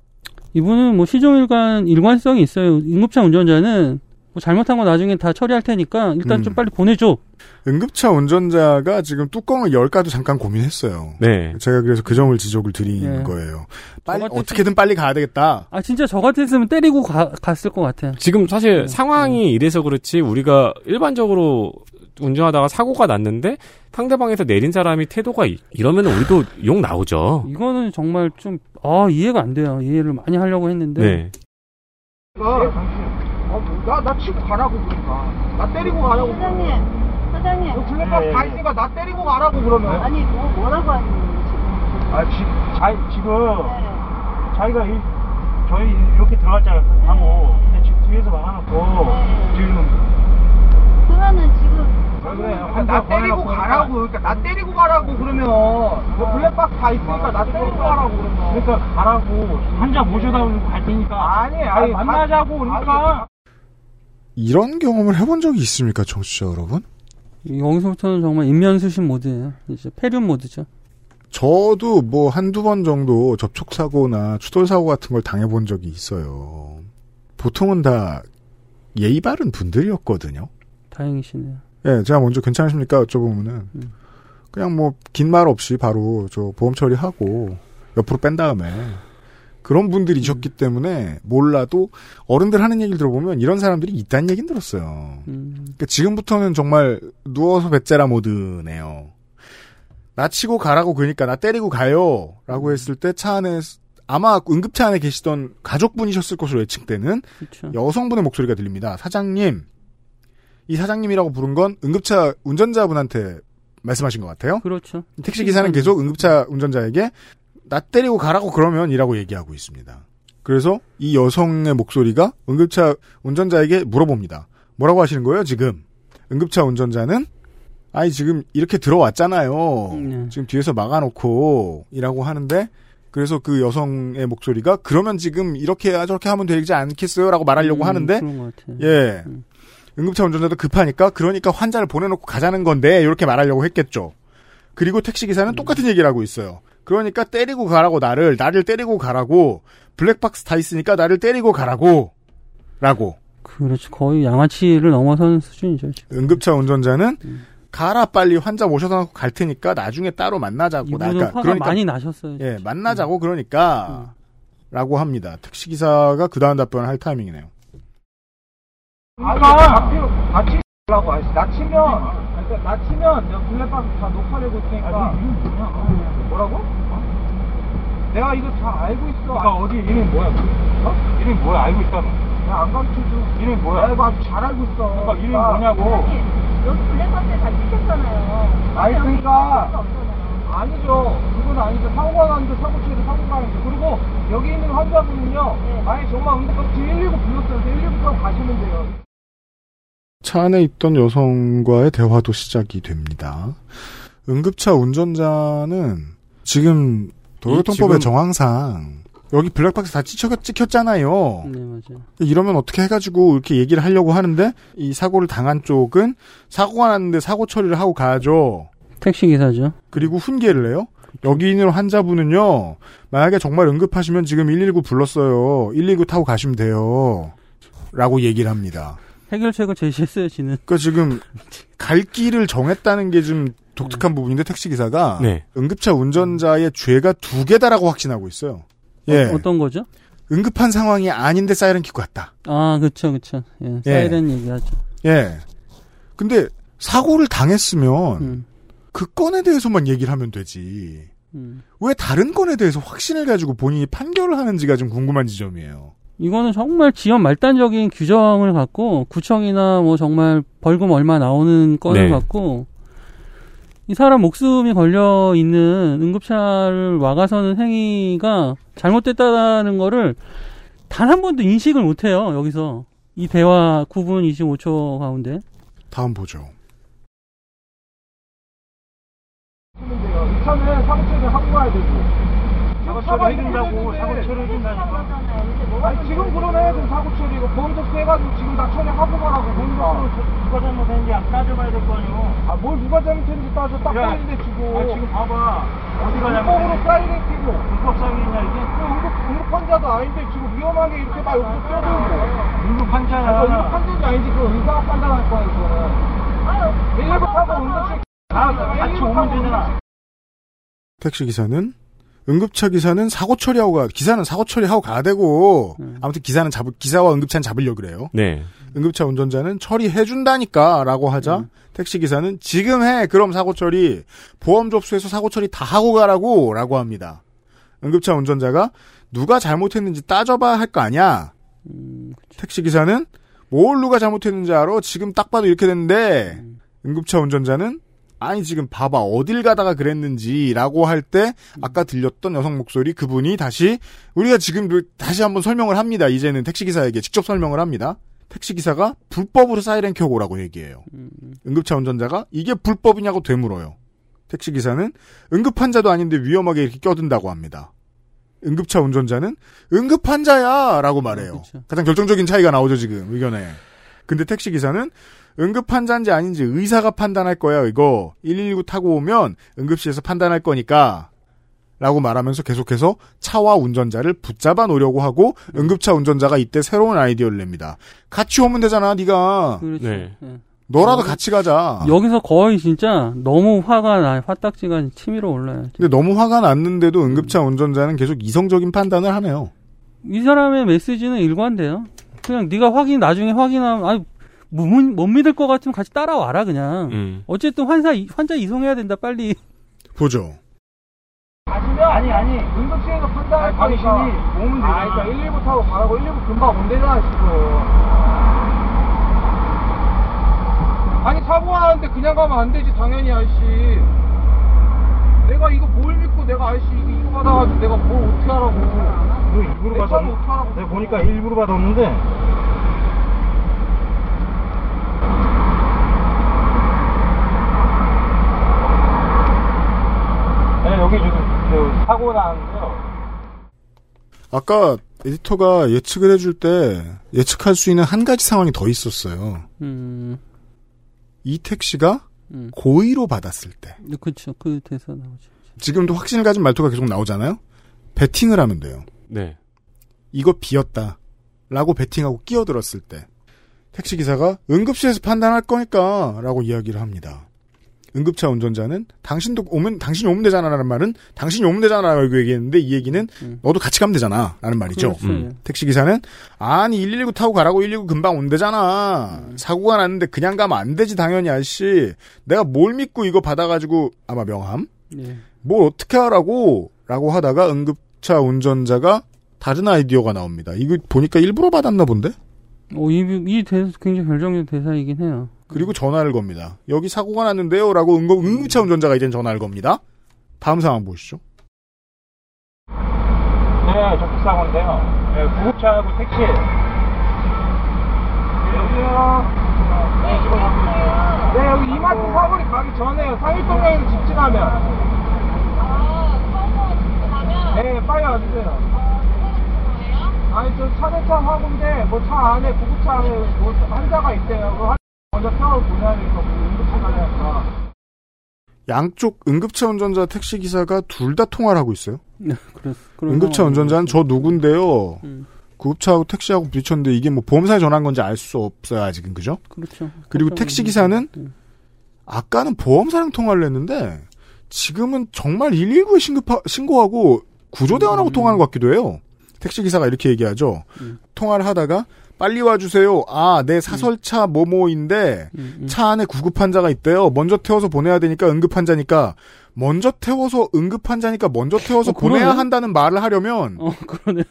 이분은 뭐 시종일관 일관성이 있어요. 응급차 운전자는 뭐 잘못한 거 나중에 다 처리할 테니까 일단 음. 좀 빨리 보내줘. 응급차 운전자가 지금 뚜껑을 열까도 잠깐 고민했어요. 네. 제가 그래서 그 점을 지적을 드리는 예. 거예요. 빨리 어떻게든 빨리 가야 되겠다. 아 진짜 저 같았으면 때리고 가- 갔을 것 같아요. 지금 네. 사실 상황이 이래서 그렇지 우리가 일반적으로 운전하다가 사고가 났는데 상대방에서 내린 사람이 태도가 이- 이러면 우리도 욕 나오죠. 이거는 정말 좀 아 이해가 안 돼요. 이해를 많이 하려고 했는데 네. 어, 나, 나 치고 가라고 그러니까. 나 때리고 가라고. 사장님, 사장님. 너 블랙박스 다 있으니까 나 때리고 가라고 그러면. 아니, 뭐, 뭐라고 하는 거예요, 지금? 아, 지, 자, 지금, 자기가 이, 저희 이렇게 들어갔잖아요, 하고. 근데 지금 뒤에서 막아놓고, 지금. 그러면은 지금 왜 그래? 아, 나 때리고 가라고. 그러니까 나 때리고 가라고 그러면. 너 블랙박스 다 있으니까 나 때리고 가라고 그러면. 그러니까 가라고. 환자 모셔다 갈 테니까. 아니, 아니. 만나자고 그러니까. 이런 경험을 해본 적이 있습니까, 청취자 여러분? 여기서부터는 정말 인면수신 모드예요. 이제 폐륜 모드죠. 저도 뭐 한두 번 정도 접촉사고나 추돌사고 같은 걸 당해본 적이 있어요. 보통은 다 예의 바른 분들이었거든요. 다행이시네요. 예, 제가 먼저 괜찮으십니까? 여쭤보면은. 그냥 뭐, 긴 말 없이 바로 저 보험 처리하고 옆으로 뺀 다음에 그런 분들이셨기 때문에 몰라도 어른들 하는 얘기를 들어보면 이런 사람들이 있다는 얘기는 들었어요. 음. 그러니까 지금부터는 정말 누워서 배째라 모드네요. 나 치고 가라고 그러니까 나 때리고 가요. 라고 했을 때 차 안에 아마 응급차 안에 계시던 가족분이셨을 것으로 예측되는 그쵸. 여성분의 목소리가 들립니다. 사장님. 이 사장님이라고 부른 건 응급차 운전자분한테 말씀하신 것 같아요. 그렇죠. 택시 기사는 계속 응급차 운전자에게 나 때리고 가라고 그러면이라고 얘기하고 있습니다. 그래서 이 여성의 목소리가 응급차 운전자에게 물어봅니다. 뭐라고 하시는 거예요, 지금? 응급차 운전자는 아이 지금 이렇게 들어왔잖아요. 네. 지금 뒤에서 막아놓고 이라고 하는데 그래서 그 여성의 목소리가 그러면 지금 이렇게 저렇게 하면 되지 않겠어요? 라고 말하려고 음, 하는데 그런 것 같아요. 예. 응급차 운전자도 급하니까 그러니까 환자를 보내놓고 가자는 건데 이렇게 말하려고 했겠죠. 그리고 택시 기사는 똑같은 얘기를 하고 있어요. 그러니까 때리고 가라고 나를 나를 때리고 가라고 블랙박스 다 있으니까 나를 때리고 가라고 라고 그렇죠. 거의 양아치를 넘어서는 수준이죠. 지금. 응급차 운전자는 가라 빨리 환자 놓고 갈 테니까 나중에 따로 만나자고 이분은 그러니까 화가 많이 나셨어요. 예 만나자고 그러니까 라고 합니다. 택시 기사가 그 다음 답변을 할 타이밍이네요. 아까 같이 라고 아저씨 나 치면 그러니까 나 치면 내가 블랙박스 다 녹화되고 있으니까 뭐라고? 내가 이거 다 알고 있어. 그러니까 어디 이름 뭐야? 어? 이름이 뭐야? 알고 있다며. 야안 가르쳐줘. 이름이 뭐야? 나 이거 아주 잘 알고 있어. 그러니까 이름이 뭐냐고. 여기 블랙박스에 다 찍혔잖아요. 아니 그러니까 아니죠. 그건 아니죠. 사고가 났는데 사고 치에서 사고가 났는데 그리고 여기 있는 환자분은요. 아니 정말 응급박스 119 불렀어요. 119 타고 가시면 돼요. 차 안에 있던 여성과의 대화도 시작이 됩니다. 응급차 운전자는 지금 도로교통법의 지금- 정황상 여기 블랙박스 다 찍혔, 찍혔잖아요. 네, 맞아요. 이러면 어떻게 해가지고 이렇게 얘기를 하려고 하는데 이 사고를 당한 쪽은 사고가 났는데 사고 처리를 하고 가야죠. 택시 기사죠. 그리고 훈계를 해요. 여기 있는 환자분은요. 만약에 정말 응급하시면 지금 119 불렀어요. 119 타고 가시면 돼요. 라고 얘기를 합니다. 해결책을 제시했어요, 지는. 그러니까 지금 갈 길을 정했다는 게 좀 독특한 부분인데 택시 기사가 네. 응급차 운전자의 죄가 두 개다라고 확신하고 있어요. 예. 어, 떤 거죠? 응급한 상황이 아닌데 사이렌 켜고 갔다. 아, 그쵸, 그쵸. 예, 예. 사이렌 얘기하죠. 예. 근데 사고를 당했으면 음. 그 건에 대해서만 얘기를 하면 되지. 음. 왜 다른 건에 대해서 확신을 가지고 본인이 판결을 하는지가 좀 궁금한 지점이에요. 이거는 정말 지연 말단적인 규정을 갖고 구청이나 뭐 정말 벌금 얼마 나오는 건을 네. 갖고 이 사람 목숨이 걸려 있는 응급차를 와가서는 행위가 잘못됐다는 거를 단 한 번도 인식을 못 해요, 여기서. 이 대화 9분 25초 가운데. 다음 보죠. 처리를 하고 가야 되고. 사고 처리 해준다고 사고 처리 해준다니까. 아니 지금 그러네 그럼 사고 처리 이거 보험접수 해가지고 지금 다 처리하고 가라고 보험접수 누가 잘못했는지 안 따져봐야 될 거 아니오. 아뭘 누가 잘못했는지 따져 딱 야, 걸리는데 지금 아, 지금 봐봐. 어디가 잘못했는지. 사이렌 끼고 불법 사기냐 이게? 그 응급, 응급 환자도 아닌데 지금 위험하게 이렇게 막 옆으로 뛰어들고 응급 환자야. 아, 응급 환자도 아니지 그거 의사가 판단할 거야 이거는 119 타고 응급실 아, 같이 오면 되잖아. 택시 기사는 응급차 기사는 사고 처리하고 가 기사는 사고 처리하고 가야 되고 아무튼 기사는 잡 기사와 응급차는 잡으려 그래요. 네. 응급차 운전자는 처리해 준다니까라고 하자 택시 기사는 지금 해 그럼 사고 처리 보험 접수해서 사고 처리 다 하고 가라고라고 합니다. 응급차 운전자가 누가 잘못했는지 따져봐야 할 거 아니야. 택시 기사는 뭘 누가 잘못했는지 알아? 지금 딱 봐도 이렇게 됐는데 응급차 운전자는 아니 지금 봐봐 어딜 가다가 그랬는지라고 할 때 아까 들렸던 여성 목소리 그분이 다시 우리가 지금 다시 한번 설명을 합니다. 이제는 택시 기사에게 직접 설명을 합니다. 택시 기사가 불법으로 사이렌 켜고 오라고 얘기해요. 응급차 운전자가 이게 불법이냐고 되물어요. 택시 기사는 응급 환자도 아닌데 위험하게 이렇게 껴든다고 합니다. 응급차 운전자는 응급 환자야라고 말해요. 가장 결정적인 차이가 나오죠 지금 의견에. 근데 택시 기사는 응급 환자인지 아닌지 의사가 판단할 거야 이거 119 타고 오면 응급실에서 판단할 거니까 라고 말하면서 계속해서 차와 운전자를 붙잡아 놓으려고 하고 응급차 운전자가 이때 새로운 아이디어를 냅니다. 같이 오면 되잖아 네가 그렇죠. 네. 예. 너라도 같이 가자. 여기서 거의 진짜 너무 화가 나, 화딱지가 치밀어 올라요. 근데 너무 화가 났는데도 응급차 운전자는 계속 이성적인 판단을 하네요. 이 사람의 메시지는 일관돼요. 그냥 네가 확인 나중에 확인하면 아니 못, 못 믿을 것 같으면 같이 따라와라 그냥. 음. 어쨌든 환자 이- 환자 이송해야 된다 빨리. 보죠. 아니 아니 응급실에서 판단할 당신이 오면 아 되잖아. 그러니까 119 타고 가라고 119 금방 온대잖아 지금 아니 사고가 났는데 그냥 가면 안 되지 당연히 아저씨 내가 이거 뭘 믿고 내가 아저씨 이거, 이거 받아가지고 내가 뭘 어떻게 하라고 너 일부러 받았 내가 보니까 일부러 받았는데 네, 여기 지금 저 사고 나는데요. 아까 에디터가 예측을 해줄 때 예측할 수 있는 한 가지 상황이 더 있었어요. 음, 이택 씨가 음. 고의로 받았을 때. 그렇죠. 그 대사 나오죠. 지금도 확신을 가진 말투가 계속 나오잖아요. 베팅을 하면 돼요. 네. 이거 비었다. 라고 베팅하고 끼어들었을 때 택시 기사가 응급실에서 판단할 거니까 라고 이야기를 합니다. 응급차 운전자는 당신도 오면 당신이 오면 되잖아 라는 말은 당신이 오면 되잖아 라고 얘기했는데 이 얘기는 너도 같이 가면 되잖아 라는 말이죠. 그렇죠. 음. 택시 기사는 아니 119 타고 가라고 119 금방 온대잖아. 사고가 났는데 그냥 가면 안 되지 당연히 아저씨. 내가 뭘 믿고 이거 받아가지고 아마 명함? 예. 뭘 어떻게 하라고 라고 하다가 응급차 운전자가 다른 아이디어가 나옵니다. 이거 보니까 일부러 받았나 본데? 어, 이, 이 대사 굉장히 결정적 대사이긴 해요. 그리고 전화를 겁니다. 여기 사고가 났는데요. 라고 응급, 응급차 운전자가 이젠 전화를 겁니다. 다음 상황 보시죠. 네, 접촉사고인데요. 네, 구급차하고 택시. 여기요. 네, 지금. 네, 여기 이마트 사거리 가기 전에요. 상일동역에서 직진하면. 네, 빨리 와주세요. 아니, 저 차대차 사고인데, 뭐 차 안에, 구급차 안에 뭐 환자가 있대요. 그 환자 먼저 태워 보내야 되니까, 뭐 응급실 가려니까. 양쪽 응급차 운전자 택시 기사가 둘 다 통화를 하고 있어요. 네, 그렇, 응급차 운전자는 저 누군데요. 음. 구급차하고 택시하고 부딪혔는데 이게 뭐 보험사에 전화한 건지 알 수 없어요 아직은 그죠? 그렇죠. 그리고 그렇죠. 택시 기사는 음. 아까는 보험사랑 통화를 했는데 지금은 정말 119에 신고하, 신고하고 구조대원하고 음. 통화하는 것 같기도 해요. 택시 기사가 이렇게 얘기하죠. 음. 통화를 하다가 빨리 와주세요. 아, 내 사설차 뭐뭐인데 음, 차 안에 구급 환자가 있대요. 먼저 태워서 보내야 되니까 응급 환자니까 먼저 태워서 응급 환자니까 먼저 태워서 어? 보내야 한다는 말을 하려면 어, 그러네요.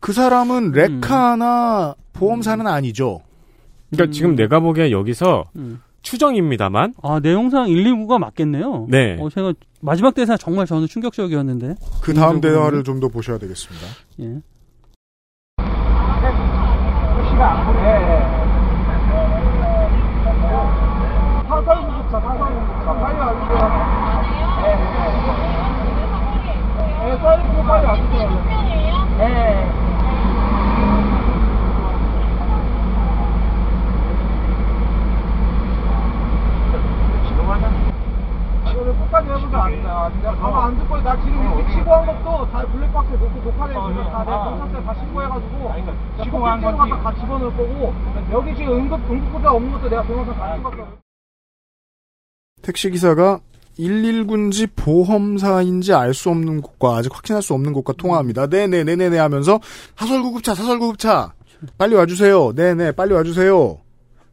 그 사람은 레카나 보험사는 아니죠. 그러니까 지금 내가 보기엔 여기서 음. 추정입니다만 아, 내용상 119가 맞겠네요. 네. 어, 제가 마지막 대사 정말 저는 충격적이었는데. 그 다음. 대화를 좀 더 보셔야 되겠습니다. 예. 택시가 안 보내. 사설 구급차, 사설 구급차. 빨리 와주세요. 네, 네. 네, 빨리, 빨리 와주세요. 네. 이거를 끝까지 해보자. 아, 가만 안 듣고 나 지금 이렇게 치고 한 것도 다 블랙박스에 놓고 녹화돼 있으면 다 내가 경찰서에 다 신고해가지고 치고 한 건지 다 집어넣을 거고 여기 지금 응급 응급구조 없는 것도 내가 병원서 다 찍었어. 택시 기사가 119인지 보험사인지 알 수 없는 곳과 아직 확신할 수 없는 곳과 통화합니다. 네네네네네 하면서 사설구급차 사설구급차 빨리 와주세요. 네네 빨리 와주세요.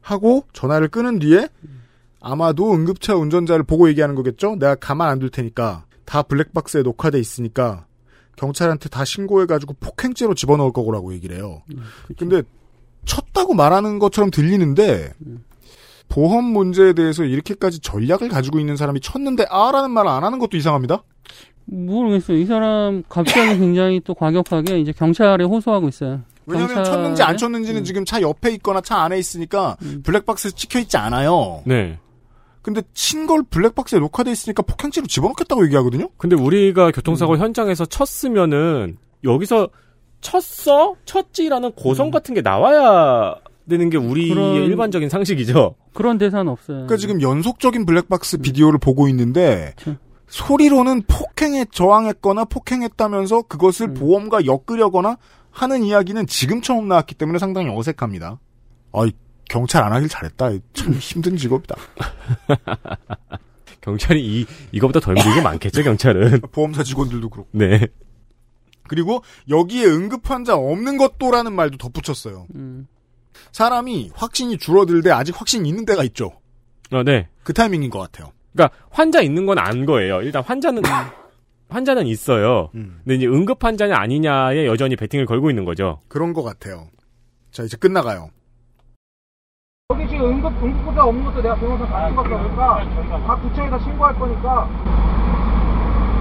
하고 전화를 끊은 뒤에 아마도 응급차 운전자를 보고 얘기하는 거겠죠? 내가 가만 안 둘 테니까 다 블랙박스에 녹화돼 있으니까 경찰한테 다 신고해가지고 폭행죄로 집어넣을 거라고 얘기를 해요. 근데 쳤다고 말하는 것처럼 들리는데 보험 문제에 대해서 이렇게까지 전략을 가지고 있는 사람이 쳤는데 아라는 말을 안 하는 것도 이상합니다. 모르겠어요. 이 사람 갑자기 굉장히 또 과격하게 이제 경찰에 호소하고 있어요. 왜냐하면 경찰에- 쳤는지 안 쳤는지는 지금 차 옆에 있거나 차 안에 있으니까 블랙박스에 찍혀 있지 않아요. 네. 근데 친걸 블랙박스에 녹화돼 있으니까 폭행죄로 집어넣겠다고 얘기하거든요. 근데 우리가 교통사고 현장에서 쳤으면은 여기서 쳤어? 쳤지라는 고성 같은 게 나와야 되는 게 우리의 그런- 일반적인 상식이죠. 그런 대사는 없어요. 그러니까 지금 연속적인 블랙박스 비디오를 보고 있는데 소리로는 폭행에 저항했거나 폭행했다면서 그것을 보험과 엮으려거나 하는 이야기는 지금 처음 나왔기 때문에 상당히 어색합니다. 아이 경찰 안 하길 잘했다. 참 힘든 직업이다. 경찰이 이 이거보다 더 힘든 게 많겠죠, 경찰은. 보험사 직원들도 그렇고. 네. 그리고 여기에 응급 환자 없는 것도라는 말도 덧붙였어요. 음. 사람이 확진이 줄어들되 아직 확신이 있는 데가 있죠. 어, 네. 그 타이밍인 것 같아요. 그러니까 환자 있는 건 안 거예요. 일단 환자는 환자는 있어요. 근데 이제 응급 환자냐 아니냐에 여전히 베팅을 걸고 있는 거죠. 그런 것 같아요. 자 이제 끝나가요. 여기 지금 응급 응급구조 없는 것도 내가 병원서 다 찍었어. 그러니까 다 구청에다 신고할 거니까.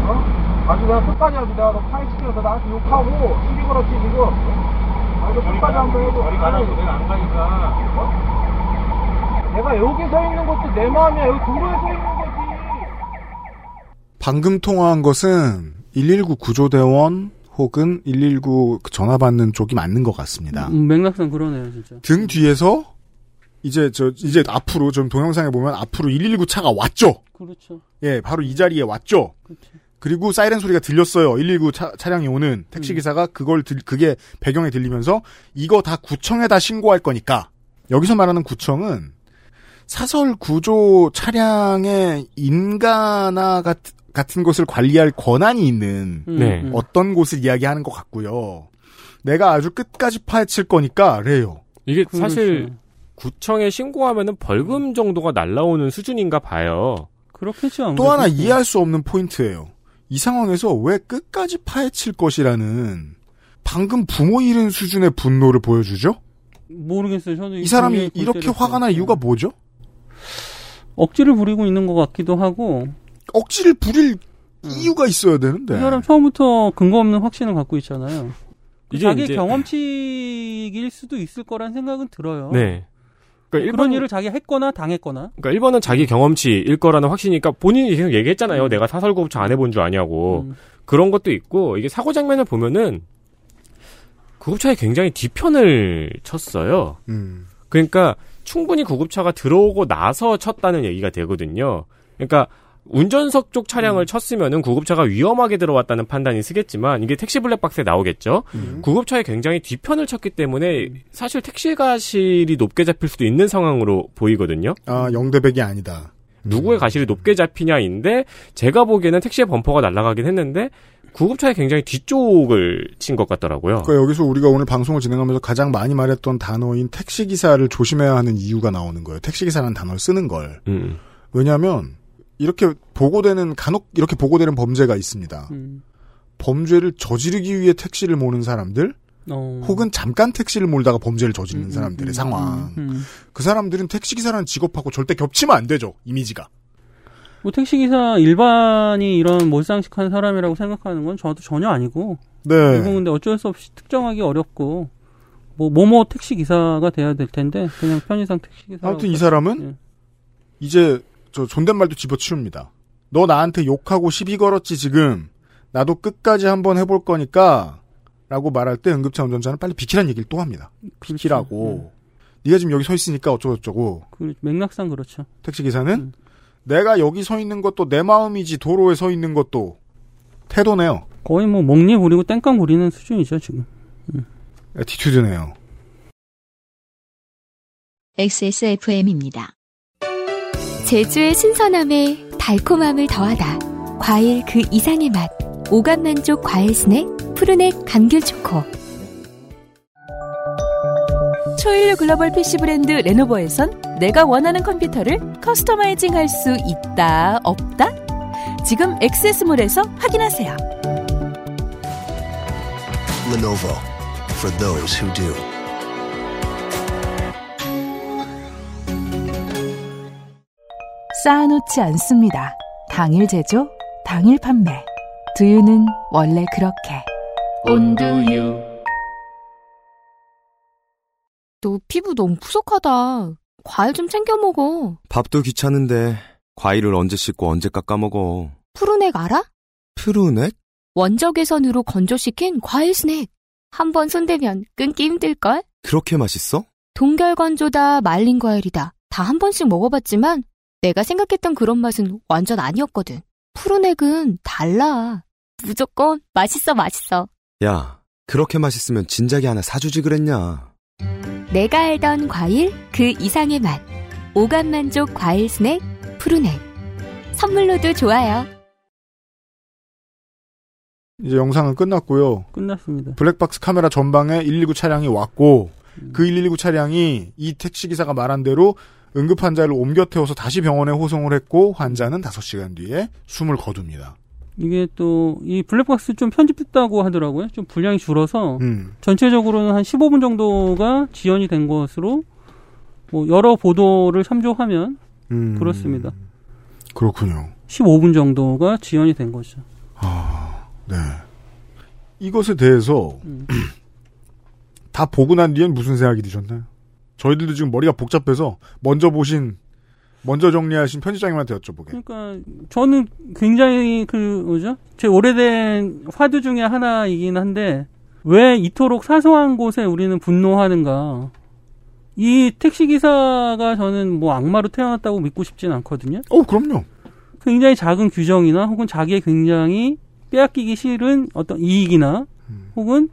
어? 아주 내가 끝까지 아주 내가 너 파일 시켜서 나한테 욕하고 시비 걸었지 지금. 아주 끝까지 한번 해줘. 저리 가라고 내가 안 가니까. 어? 내가 여기 서 있는 것도 내 마음이야. 여기 도로에 서 있는 거지. 방금 통화한 것은 119 구조대원 혹은 119 전화 받는 쪽이 맞는 것 같습니다. 음, 맥락상 그러네요, 진짜. 등 뒤에서 이제 저 이제 앞으로 좀 동영상에 보면 앞으로 119 차가 왔죠. 그렇죠. 예, 바로 이 자리에 왔죠. 그리고 사이렌 소리가 들렸어요. 119 차, 차량이 오는 택시 기사가 그걸 들, 그게 배경에 들리면서 이거 다 구청에다 신고할 거니까 여기서 말하는 구청은 사설 구조 차량의 인가나 같, 같은 것을 관리할 권한이 있는 네. 어떤 곳을 이야기하는 것 같고요. 내가 아주 끝까지 파헤칠 거니까 래요. 이게 그렇죠. 사실 구청에 신고하면은 벌금 정도가 날라오는 수준인가 봐요. 그렇겠죠. 또 하나 이해할 수 없는 포인트예요. 이 상황에서 왜 끝까지 파헤칠 것이라는 방금 부모 잃은 수준의 분노를 보여주죠? 모르겠어요. 저도 이 사람이 이렇게 화가 날 이유가 뭐죠? 억지를 부리고 있는 것 같기도 하고. 억지를 부릴 이유가 있어야 되는데. 이 사람 처음부터 근거 없는 확신을 갖고 있잖아요. 그 이게 자기 이제- 경험치일 수도 있을 거란 생각은 들어요. 네. 그러니까 그런 일본- 일을 자기가 했거나 당했거나. 그러니까 1번은 자기 경험치일 거라는 확신이니까 본인이 계속 얘기했잖아요. 내가 사설구급차 안 해본 줄 아냐고. 그런 것도 있고 이게 사고 장면을 보면은 구급차에 굉장히 뒤편을 쳤어요. 음. 그러니까 충분히 구급차가 들어오고 나서 쳤다는 얘기가 되거든요. 그러니까 운전석 쪽 차량을 쳤으면은 구급차가 위험하게 들어왔다는 판단이 쓰겠지만 이게 택시 블랙박스에 나오겠죠. 구급차에 굉장히 뒤편을 쳤기 때문에 사실 택시 가실이 높게 잡힐 수도 있는 상황으로 보이거든요. 아, 영대백이 아니다. 누구의 가실이 높게 잡히냐인데 제가 보기에는 택시의 범퍼가 날아가긴 했는데 구급차의 굉장히 뒤쪽을 친 것 같더라고요. 그러니까 여기서 우리가 오늘 방송을 진행하면서 가장 많이 말했던 단어인 택시기사를 조심해야 하는 이유가 나오는 거예요. 택시기사라는 단어를 쓰는 걸. 음. 왜냐하면 이렇게 보고되는 간혹 이렇게 보고되는 범죄가 있습니다. 음. 범죄를 저지르기 위해 택시를 모는 사람들, 어. 혹은 잠깐 택시를 몰다가 범죄를 저지르는 사람들의 상황. 음. 그 사람들은 택시기사라는 직업하고 절대 겹치면 안 되죠. 이미지가. 뭐 택시기사 일반이 이런 몰상식한 사람이라고 생각하는 건 저도 전혀 아니고. 네. 이건 근데 어쩔 수 없이 특정하기 어렵고. 뭐 모모 택시기사가 돼야 될 텐데 그냥 편의상 택시기사. 아무튼 이 사람은 이제 저 존댓말도 집어치웁니다. 너 나한테 욕하고 시비 걸었지 지금. 나도 끝까지 한번 해볼 거니까 라고 말할 때 응급차 운전자는 빨리 비키란 얘기를 또 합니다. 비키라고. 네가 지금 여기 서 있으니까 어쩌고저쩌고. 그 맥락상 그렇죠. 택시 기사는 내가 여기 서 있는 것도 내 마음이지 도로에 서 있는 것도 태도네요. 거의 뭐 멍리 부리고 땡깡 부리는 수준이죠 지금. attitude네요. XSFM입니다. 제주의 신선함에 달콤함을 더하다. 과일 그 이상의 맛. 오감 만족 과일 스낵 푸르넥 감귤 초코. 초일류 글로벌 PC 브랜드 레노버에선 내가 원하는 컴퓨터를 customizing 할 수 있다, 없다? 지금 엑세스몰에서 확인하세요. Lenovo for those who do. 쌓아놓지 않습니다. 당일 제조, 당일 판매. 두유는 원래 그렇게. 온두유. 너 피부 너무 푸석하다. 과일 좀 챙겨 먹어. 밥도 귀찮은데 과일을 언제 씻고 언제 깎아 먹어. 푸르넥 알아? 푸르넥? 원적외선으로 건조시킨 과일 스낵. 한 번 손대면 끊기 힘들걸? 그렇게 맛있어? 동결건조다 말린 과일이다. 다 한 번씩 먹어봤지만 내가 생각했던 그런 맛은 완전 아니었거든. 푸르넥은 달라. 무조건 맛있어 맛있어. 야, 그렇게 맛있으면 진작에 하나 사주지 그랬냐. 내가 알던 과일 그 이상의 맛. 오감 만족 과일 스낵 푸르넥. 선물로도 좋아요. 이제 영상은 끝났고요. 끝났습니다. 블랙박스 카메라 전방에 119 차량이 왔고 그119 차량이 이 택시 기사가 말한 대로 응급 환자를 옮겨 태워서 다시 병원에 호송을 했고 환자는 5시간 뒤에 숨을 거둡니다. 이게 또 이 블랙박스 좀 편집됐다고 하더라고요. 좀 분량이 줄어서 음. 전체적으로는 한 15분 정도가 지연이 된 것으로 뭐 여러 보도를 참조하면 음. 그렇습니다. 그렇군요. 15분 정도가 지연이 된 거죠. 네. 이것에 대해서 다 보고 난 뒤엔 무슨 생각이 드셨나요? 저희들도 지금 머리가 복잡해서 먼저 보신 먼저 정리하신 편집장님한테 여쭤보게. 그러니까 저는 굉장히 그 뭐죠? 제 오래된 화두 중에 하나이긴 한데 왜 이토록 사소한 곳에 우리는 분노하는가? 이 택시 기사가 저는 뭐 악마로 태어났다고 믿고 싶진 않거든요. 어, 그럼요. 굉장히 작은 규정이나 혹은 자기의 굉장히 빼앗기기 싫은 어떤 이익이나 혹은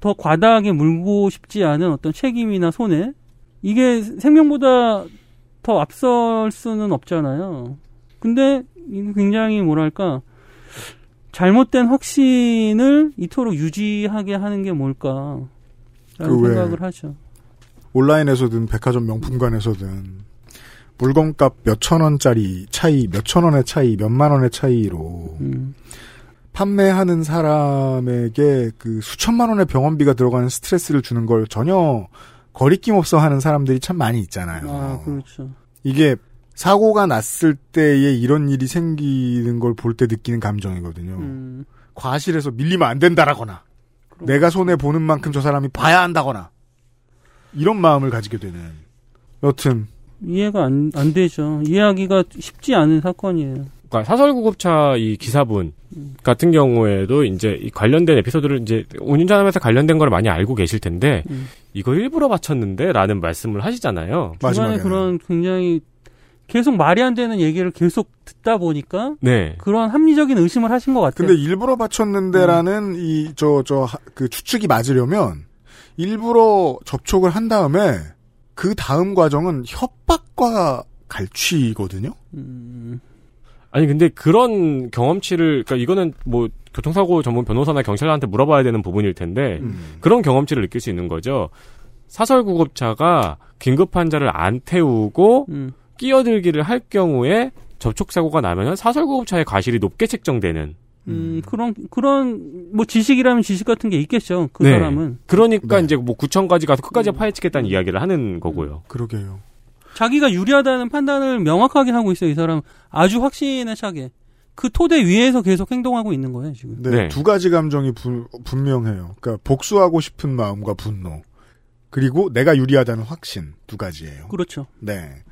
더 과다하게 물고 싶지 않은 어떤 책임이나 손해 이게 생명보다 더 앞설 수는 없잖아요. 근데 굉장히 뭐랄까 잘못된 확신을 이토록 유지하게 하는 게 뭘까라는 그 왜- 생각을 하죠. 온라인에서든 백화점 명품관에서든 물건값 몇천 원짜리 차이, 몇천 원의 차이, 몇만 원의 차이로 음. 판매하는 사람에게 그 수천만 원의 병원비가 들어가는 스트레스를 주는 걸 전혀 거리낌 없어 하는 사람들이 참 많이 있잖아요. 아 그렇죠. 이게 사고가 났을 때에 이런 일이 생기는 걸 볼 때 느끼는 감정이거든요. 음. 과실에서 밀리면 안 된다라거나 내가 손해 보는 만큼 저 사람이 봐야 한다거나 이런 마음을 가지게 되는 여튼 이해가 안, 안 되죠. 이해하기가 쉽지 않은 사건이에요. 그러니까 사설구급차 이 기사분 같은 경우에도 이제 이 관련된 에피소드를 이제 운전하면서 관련된 걸 많이 알고 계실 텐데 음. 이거 일부러 바쳤는데라는 말씀을 하시잖아요. 중간에 그런 굉장히 계속 말이 안 되는 얘기를 계속 듣다 보니까 네. 그런 합리적인 의심을 하신 것 같아요. 근데 일부러 바쳤는데라는 이저 저 그 추측이 맞으려면 일부러 접촉을 한 다음에 그 다음 과정은 협박과 갈취거든요. 음. 아니 근데 그런 경험치를 그러니까 이거는 뭐 교통사고 전문 변호사나 경찰한테 물어봐야 되는 부분일 텐데 그런 경험치를 느낄 수 있는 거죠. 사설 구급차가 긴급 환자를 안 태우고 음. 끼어들기를 할 경우에 접촉 사고가 나면은 사설 구급차의 과실이 높게 책정되는. 음, 그런 그런 뭐 지식이라면 지식 같은 게 있겠죠. 그 네. 사람은 그러니까 이제 뭐 구청까지 가서 끝까지 파헤치겠다는 이야기를 하는 거고요. 그러게요. 자기가 유리하다는 판단을 명확하게 하고 있어요. 이 사람 아주 확신에 차게 그 토대 위에서 계속 행동하고 있는 거예요 지금. 네, 두 가지 감정이 분, 분명해요. 그러니까 복수하고 싶은 마음과 분노. 그리고 내가 유리하다는 확신 두 가지예요. 그렇죠. 네.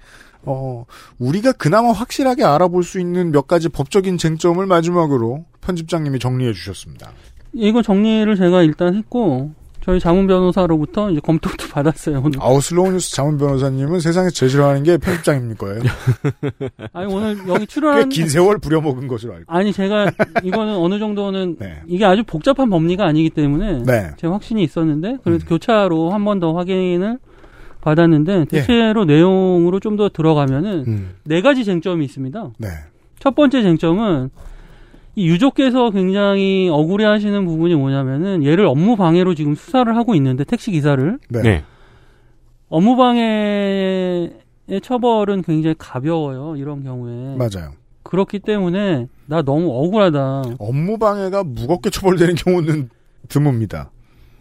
어, 우리가 그나마 확실하게 알아볼 수 있는 몇 가지 법적인 쟁점을 마지막으로 편집장님이 정리해 주셨습니다. 이거 정리를 제가 일단 했고 저희 자문 변호사로부터 이제 검토도 받았어요 오늘. 아우 슬로우 뉴스 자문 변호사님은 세상에서 제일 싫어하는 게 편집장입니다 거예요. 아니 오늘 여기 출연한 꽤긴 세월 부려먹은 것으로 알고. 아니 제가 이거는 어느 정도는 네. 이게 아주 복잡한 법리가 아니기 때문에 네. 제 확신이 있었는데 그래서 교차로 한 번 더 확인을 받았는데 대체로 내용으로 좀 더 들어가면은 음. 네 가지 쟁점이 있습니다. 네. 첫 번째 쟁점은 이 유족께서 굉장히 억울해 하시는 부분이 뭐냐면은 얘를 업무 방해로 지금 수사를 하고 있는데 택시 기사를 네. 네. 업무 방해의 처벌은 굉장히 가벼워요 이런 경우에 맞아요. 그렇기 때문에 나 너무 억울하다. 업무 방해가 무겁게 처벌되는 경우는 드뭅니다.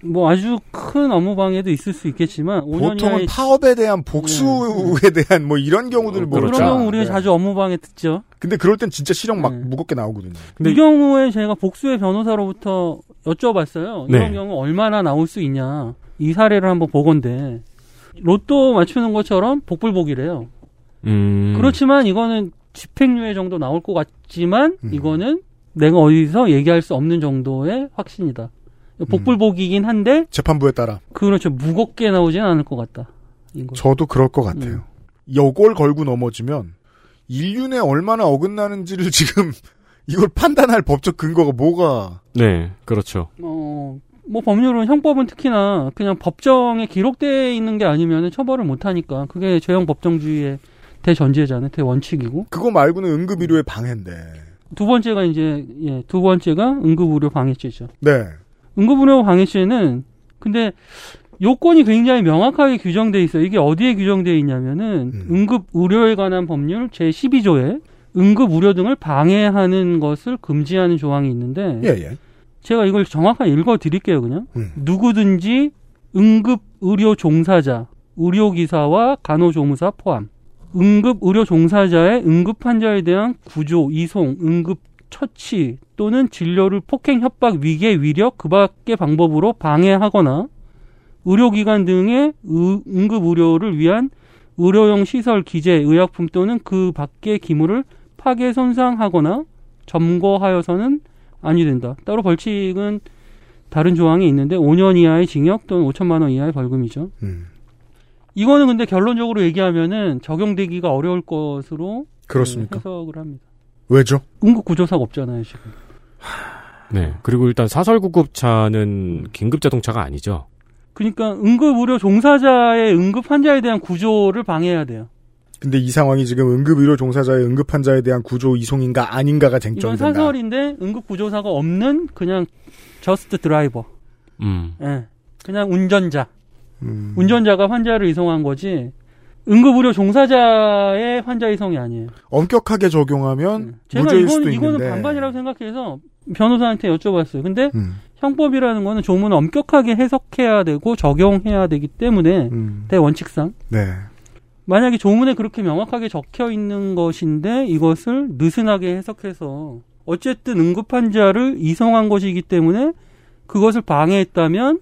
뭐 아주 큰 업무 방해도 있을 수 있겠지만 5년 보통은 이하의 파업에 대한 복수에 대한 뭐 이런 경우들을 그런 모르죠. 경우 우리가 네. 자주 업무 방해 듣죠. 근데 그럴 땐 진짜 실형 막 무겁게 나오거든요. 이 경우에 제가 복수의 변호사로부터 여쭤봤어요. 네. 이런 경우 얼마나 나올 수 있냐. 이 사례를 한번 보건데 로또 맞추는 것처럼 복불복이래요. 음. 그렇지만 이거는 집행유예 정도 나올 것 같지만 음. 이거는 내가 어디서 얘기할 수 없는 정도의 확신이다. 복불복이긴 한데 재판부에 따라 그렇죠 무겁게 나오진 않을 것 같다. 이거. 저도 그럴 것 같아요. 요걸 걸고 넘어지면 인륜에 얼마나 어긋나는지를 지금 이걸 판단할 법적 근거가 뭐가 네, 그렇죠. 어, 뭐 법률은 형법은 특히나 그냥 법정에 기록되어 있는 게 아니면 처벌을 못 하니까 그게 죄형 법정주의의 대전제잖아요. 대원칙이고. 그거 말고는 응급의료의 방해인데. 두 번째가 이제 예, 두 번째가 응급의료 방해죄죠. 네. 응급의료 방해죄는 근데 요건이 굉장히 명확하게 규정돼 있어요. 이게 어디에 규정돼 있냐면은 응급 의료에 관한 법률 제 12조에 응급 의료 등을 방해하는 것을 금지하는 조항이 있는데 예, 예. 제가 이걸 정확하게 읽어 드릴게요, 그냥. 음. 누구든지 응급 의료 종사자, 의료기사와 간호조무사 포함. 응급 의료 종사자의 응급 환자에 대한 구조, 이송, 응급 처치 또는 진료를 폭행, 협박, 위계, 위력 그 밖의 방법으로 방해하거나 의료기관 등의 의- 응급 의료를 위한 의료용 시설, 기재, 의약품 또는 그 밖의 기물을 파괴, 손상하거나 점거하여서는 아니 된다. 따로 벌칙은 다른 조항이 있는데 5년 이하의 징역 또는 5천만 원 이하의 벌금이죠. 음. 이거는 근데 결론적으로 얘기하면은 적용되기가 어려울 것으로 그렇습니까? 네, 해석을 합니다. 왜죠? 응급 구조사가 없잖아요 지금. 네. 그리고 일단 사설 구급차는 긴급 자동차가 아니죠. 그러니까 응급 의료 종사자의 응급 환자에 대한 구조를 방해해야 돼요. 근데 이 상황이 지금 응급 의료 종사자의 응급 환자에 대한 구조 이송인가 아닌가가 이건 쟁점된다. 사설인데 응급 구조사가 없는 그냥 저스트 드라이버. 음. 예. 그냥 운전자. 음. 운전자가 환자를 이송한 거지. 응급의료 종사자의 환자 이송이 아니에요. 엄격하게 적용하면 제가 무죄일 이거는. 반반이라고 생각해서 변호사한테 여쭤봤어요. 근데 음. 형법이라는 거는 조문을 엄격하게 해석해야 되고 적용해야 되기 때문에 음. 대원칙상 네. 만약에 조문에 그렇게 명확하게 적혀 있는 것인데 이것을 느슨하게 해석해서 어쨌든 응급 환자를 이송한 것이기 때문에 그것을 방해했다면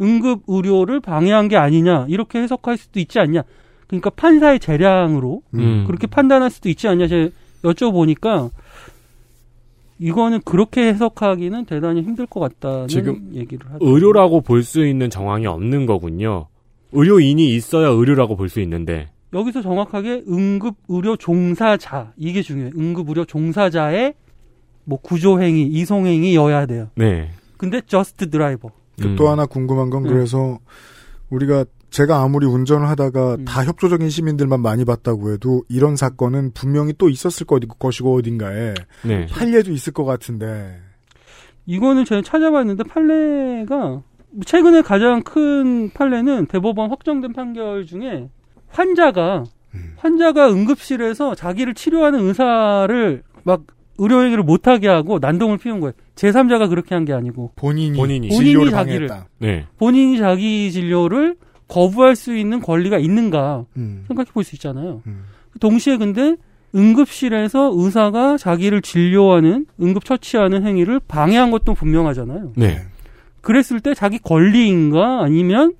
응급 의료를 방해한 게 아니냐 이렇게 해석할 수도 있지 않냐. 그러니까 판사의 재량으로 음. 그렇게 판단할 수도 있지 않냐. 제가 여쭤보니까 이거는 그렇게 해석하기는 대단히 힘들 것 같다는 지금 얘기를 하죠. 의료라고 볼 수 있는 정황이 없는 거군요. 의료인이 있어야 의료라고 볼 수 있는데. 여기서 정확하게 응급 의료 종사자 이게 중요해요. 응급 의료 종사자의 뭐 구조 행위, 이송 행위여야 돼요. 네. 근데 저스트 드라이버. 그또 하나 궁금한 건 음. 그래서 우리가 제가 아무리 운전을 하다가 음. 다 협조적인 시민들만 많이 봤다고 해도 이런 사건은 분명히 또 있었을 것- 것이고 어딘가에 네. 판례도 있을 것 같은데 이거는 제가 찾아봤는데 판례가 최근에 가장 큰 판례는 대법원 확정된 판결 중에 환자가 환자가 응급실에서 자기를 치료하는 의사를 막 의료행위를 못하게 하고 난동을 피운 거예요. 제3자가 그렇게 한 게 아니고 본인이 본인이 본인이 진료를 자기를 방해했다. 네. 본인이 자기 진료를 거부할 수 있는 권리가 있는가 음. 생각해 볼 수 있잖아요. 동시에 근데 응급실에서 의사가 자기를 진료하는 응급 처치하는 행위를 방해한 것도 분명하잖아요. 네. 그랬을 때 자기 권리인가 아니면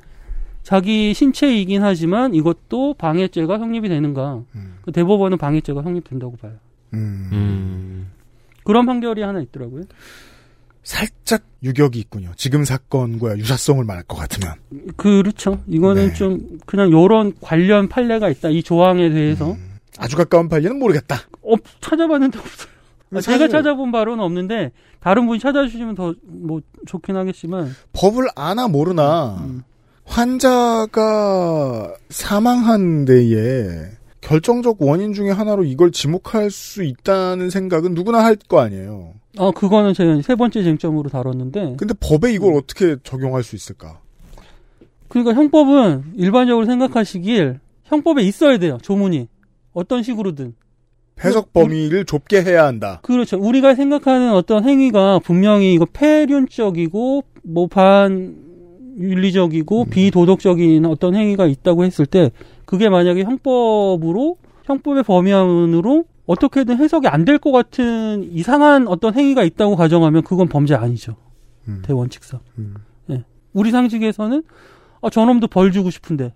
자기 신체이긴 하지만 이것도 방해죄가 성립이 되는가? 그 대법원은 방해죄가 성립된다고 봐요. 음. 그런 판결이 하나 있더라고요. 살짝 유격이 있군요. 지금 사건과 유사성을 말할 것 같으면 그렇죠. 이거는 네. 좀 그냥 요런 관련 판례가 있다. 이 조항에 대해서 아주 가까운 판례는 모르겠다. 어, 찾아봤는데 없어요. 아, 제가 사실- 찾아본 바로는 없는데 다른 분이 찾아주시면 더 뭐 좋긴 하겠지만 법을 아나 모르나 음. 환자가 사망한 데에 결정적 원인 중에 하나로 이걸 지목할 수 있다는 생각은 누구나 할 거 아니에요. 어 그거는 제가 세 번째 쟁점으로 다뤘는데 근데 법에 이걸 어떻게 적용할 수 있을까? 그러니까 형법은 일반적으로 생각하시길 형법에 있어야 돼요. 조문이 어떤 식으로든 해석 범위를 좁게 해야 한다. 그렇죠. 우리가 생각하는 어떤 행위가 분명히 이거 폐륜적이고 뭐 반 윤리적이고 비도덕적인 어떤 행위가 있다고 했을 때 그게 만약에 형법으로 형법의 범위 안으로 어떻게든 해석이 안 될 것 같은 이상한 어떤 행위가 있다고 가정하면 그건 범죄 아니죠. 대원칙상. 예. 우리 상식에서는 아, 저놈도 벌 주고 싶은데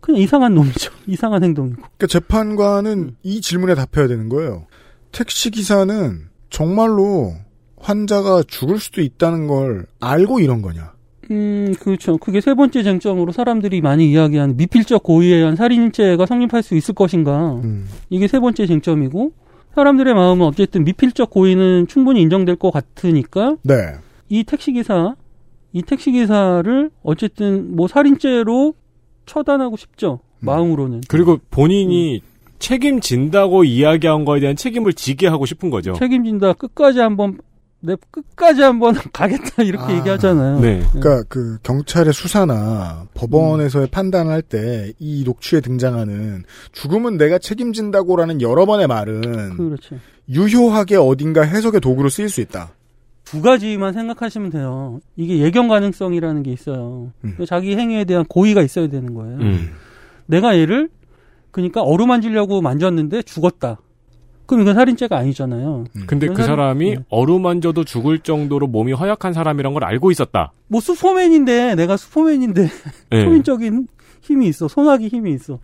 그냥 이상한 놈이죠. 이상한 행동이고. 그러니까 재판관은 이 질문에 답해야 되는 거예요. 택시 기사는 정말로 환자가 죽을 수도 있다는 걸 알고 이런 거냐? 음, 그렇죠. 그게 세 번째 쟁점으로 사람들이 많이 이야기하는 미필적 고의에 의한 살인죄가 성립할 수 있을 것인가. 음. 이게 세 번째 쟁점이고, 사람들의 마음은 어쨌든 미필적 고의는 충분히 인정될 것 같으니까, 네. 이 택시기사, 이 택시기사를 어쨌든 뭐 살인죄로 처단하고 싶죠. 마음으로는. 그리고 본인이 책임진다고 이야기한 거에 대한 책임을 지게 하고 싶은 거죠. 책임진다. 끝까지 한번, 내 끝까지 한번 가겠다. 이렇게 얘기하잖아요. 네. 그러니까 그 경찰의 수사나 법원에서의 판단을 할때 이 녹취에 등장하는 죽음은 내가 책임진다고라는 여러 번의 말은 그렇죠. 유효하게 어딘가 해석의 도구로 쓰일 수 있다. 두 가지만 생각하시면 돼요. 이게 예견 가능성이라는 게 있어요. 자기 행위에 대한 고의가 있어야 되는 거예요. 음. 내가 얘를 그러니까 어루만지려고 만졌는데 죽었다. 그럼 이건 살인죄가 아니잖아요. 근데 이건 그 살인- 사람이 네. 어루만져도 죽을 정도로 몸이 허약한 사람이란 걸 알고 있었다. 뭐 슈퍼맨인데 내가 슈퍼맨인데 네. 초인적인 힘이 있어. 소나기 힘이 있어.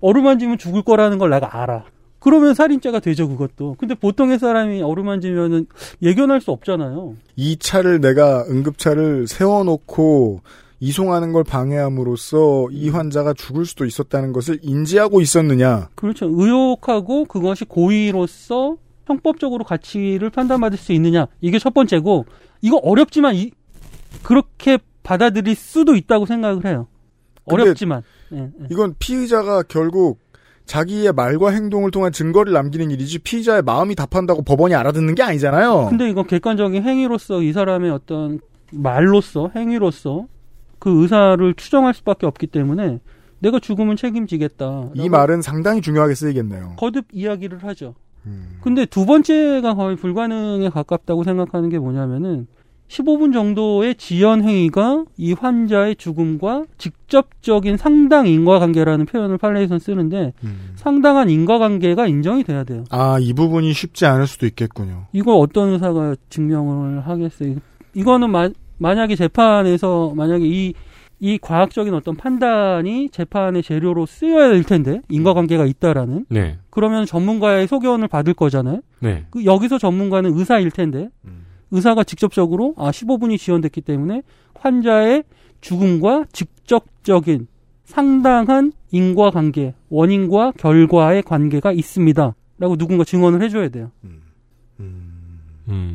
어루만지면 죽을 거라는 걸 내가 알아. 그러면 살인죄가 되죠, 그것도. 근데 보통의 사람이 어루만지면은 예견할 수 없잖아요. 이 차를 내가 응급차를 세워놓고 이송하는 걸 방해함으로써 이 환자가 죽을 수도 있었다는 것을 인지하고 있었느냐. 그렇죠. 의혹하고 그것이 고의로서 형법적으로 가치를 판단받을 수 있느냐. 이게 첫 번째고, 이거 어렵지만, 이, 그렇게 받아들일 수도 있다고 생각을 해요. 어렵지만. 예, 예. 이건 피의자가 결국 자기의 말과 행동을 통한 증거를 남기는 일이지 피의자의 마음이 답한다고 법원이 알아듣는 게 아니잖아요. 근데 이건 객관적인 행위로서 이 사람의 어떤 말로서 행위로서 그 의사를 추정할 수밖에 없기 때문에 내가 죽으면 책임지겠다. 이 말은 상당히 중요하게 쓰이겠네요. 거듭 이야기를 하죠. 근데 두 번째가 거의 불가능에 가깝다고 생각하는 게 뭐냐면은 15분 정도의 지연 행위가 이 환자의 죽음과 직접적인 상당 인과관계라는 표현을 판례에선 쓰는데 상당한 인과관계가 인정이 돼야 돼요. 아, 이 부분이 쉽지 않을 수도 있겠군요. 이걸 어떤 의사가 증명을 하겠어요? 이거는 마- 만약에 재판에서 만약에 이, 이 과학적인 어떤 판단이 재판의 재료로 쓰여야 될 텐데 인과관계가 있다라는 네. 그러면 전문가의 소견을 받을 거잖아요. 네. 그 여기서 전문가는 의사일 텐데 의사가 직접적으로 아 15분이 지연됐기 때문에 환자의 죽음과 직접적인 상당한 인과관계, 원인과 결과의 관계가 있습니다. 라고 누군가 증언을 해줘야 돼요. 음.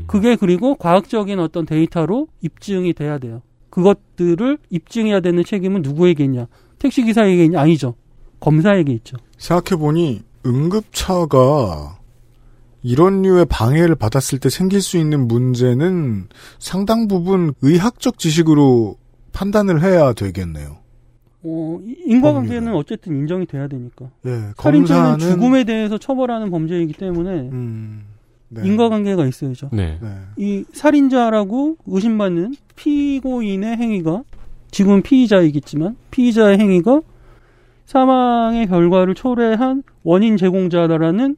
그게 그리고 과학적인 어떤 데이터로 입증이 돼야 돼요. 그것들을 입증해야 되는 책임은 누구에게 있냐? 택시 기사에게 있냐? 아니죠. 검사에게 있죠. 생각해 보니 응급차가 이런 류의 방해를 받았을 때 생길 수 있는 문제는 상당 부분 의학적 지식으로 판단을 해야 되겠네요. 어, 이- 인과관계는 어쨌든 인정이 돼야 되니까. 예, 살인죄는 검사는- 죽음에 대해서 처벌하는 범죄이기 때문에 네. 인과관계가 있어야죠. 네. 이 살인자라고 의심받는 피고인의 행위가 지금 피의자이겠지만 피의자의 행위가 사망의 결과를 초래한 원인 제공자다라는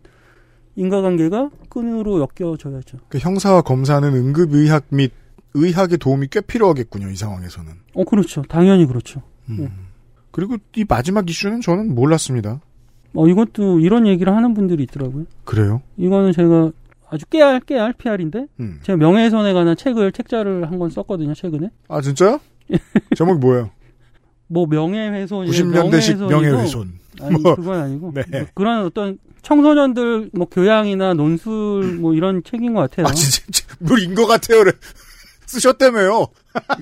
인과관계가 끈으로 엮여져야죠. 그 형사와 검사는 응급의학 및 의학의 도움이 꽤 필요하겠군요, 이 상황에서는. 어 그렇죠. 당연히 그렇죠. 예. 그리고 이 마지막 이슈는 저는 몰랐습니다. 어 이것도 이런 얘기를 하는 분들이 있더라고요. 그래요? 이거는 제가 아주 깨알 깨알 PR인데 음. 제가 명예훼손에 관한 책을 책자를 한 권 썼거든요 최근에. 아, 진짜요? 제목이 뭐예요? 뭐 명예훼손 90년대식 명예훼손. 아니 뭐. 그건 아니고 네. 뭐 그런 어떤 청소년들 뭐 교양이나 논술 뭐 이런 책인 것 같아요. 아, 진짜, 물인 것 같아요. 쓰셨다며요.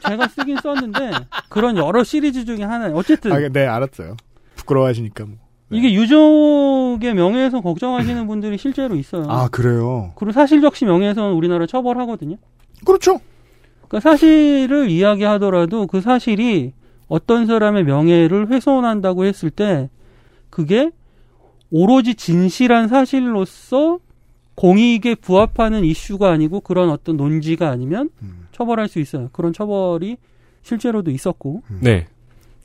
제가 쓰긴 썼는데 그런 여러 시리즈 중에 하나. 어쨌든 아, 네, 알았어요. 부끄러워하시니까 뭐. 이게 유족의 명예훼손 걱정하시는 분들이 실제로 있어요. 아, 그래요? 그리고 사실적시 명예훼손 우리나라 처벌하거든요. 그렇죠. 그러니까 사실을 이야기하더라도 그 사실이 어떤 사람의 명예를 훼손한다고 했을 때 그게 오로지 진실한 사실로서 공익에 부합하는 이슈가 아니고 그런 어떤 논지가 아니면 처벌할 수 있어요. 그런 처벌이 실제로도 있었고. 네.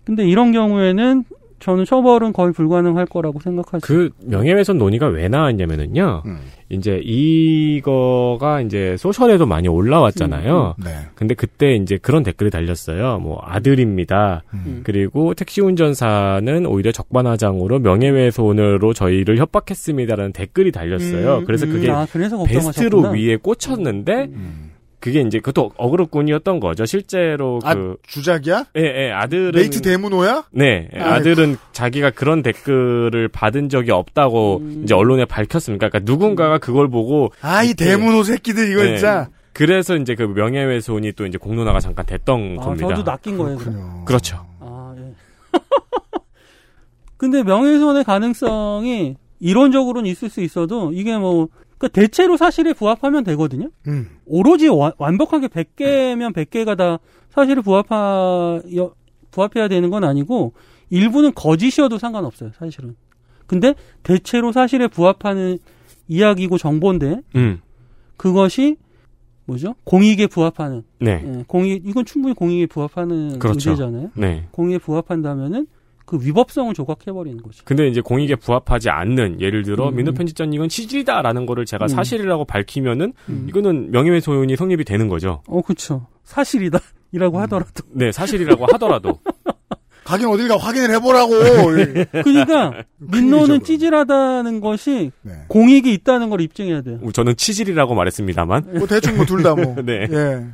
근데 이런 경우에는 저는 처벌은 거의 불가능할 거라고 생각하죠. 그 명예훼손 논의가 왜 나왔냐면은요. 이제 이거가 이제 소셜에도 많이 올라왔잖아요. 음, 네. 근데 그때 이제 그런 댓글이 달렸어요. 뭐 아들입니다. 음. 그리고 택시 운전사는 오히려 적반하장으로 명예훼손으로 저희를 협박했습니다라는 댓글이 달렸어요. 음, 그래서 음. 그게 아, 그래서 베스트로. 위에 꽂혔는데 그게 이제 그것도 어그로꾼이었던 거죠. 실제로 아, 그 주작이야? 예, 예, 아들은 레이트 대문호야? 네, 아이고. 아들은 자기가 그런 댓글을 받은 적이 없다고 음. 이제 언론에 밝혔습니까? 그러니까 누군가가 그걸 보고 아, 이 대문호 새끼들 이거 네. 진짜. 그래서 이제 그 명예훼손이 또 이제 공론화가 잠깐 됐던 아, 겁니다. 저도 낚인 거예요. 그럼? 그렇죠. 아, 예. 근데 명예훼손의 가능성이 이론적으로는 있을 수 있어도 이게 뭐 그러니까 대체로 사실에 부합하면 되거든요. 음. 오로지 와- 완벽하게 100개면 100개가 다 사실에 부합하 여- 부합해야 되는 건 아니고 일부는 거짓이어도 상관없어요, 사실은. 근데 대체로 사실에 부합하는 이야기고 정보인데 음. 그것이 뭐죠? 공익에 부합하는. 네. 예, 공익 이건 충분히 공익에 부합하는 그렇죠. 의제잖아요. 네. 공익에 부합한다면은 그 위법성을 조각해 버리는 거죠. 근데 이제 공익에 부합하지 않는 예를 들어 음. 민노 편집자는 이건 시질이다라는 거를 제가 음. 사실이라고 밝히면은 이거는 명예훼손이 성립이 되는 거죠. 어, 그렇죠. 사실이다. 이라고 하더라도. 네, 사실이라고 하더라도. 가긴 어딜 가 확인을 해보라고. 그러니까 민노는 찌질하다는 것이 네. 공익이 있다는 걸 입증해야 돼요. 저는 치질이라고 말했습니다만. 뭐 대충 뭐 둘 다 뭐. 네. 예.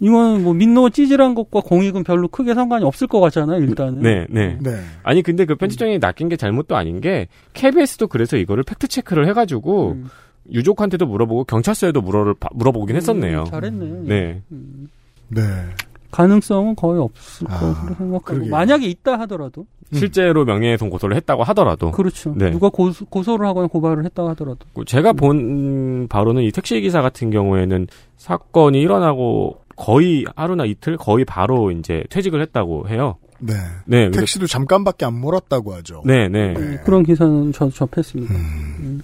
이건 뭐 민노 찌질한 것과 공익은 별로 크게 상관이 없을 것 같잖아요. 일단은. 네, 네. 아니 근데 그 편집장이 낚인 게 잘못도 아닌 게 KBS도 그래서 이거를 팩트 체크를 해가지고 유족한테도 물어보고 경찰서에도 물어를 바- 물어보긴 했었네요. 음, 잘했네. 네. 네. 가능성은 거의 없을 아, 것으로 생각하고 그러게요. 만약에 있다 하더라도 실제로 명예훼손 고소를 했다고 하더라도. 그렇죠. 네. 누가 고소, 고소를 하거나 고발을 했다 하더라도 제가 본 바로는 이 택시 기사 같은 경우에는 사건이 일어나고 거의 하루나 이틀 거의 바로 이제 퇴직을 했다고 해요. 네. 네. 택시도 잠깐밖에 안 몰았다고 하죠. 네, 네. 그런 기사는 저도 접했습니다. 음.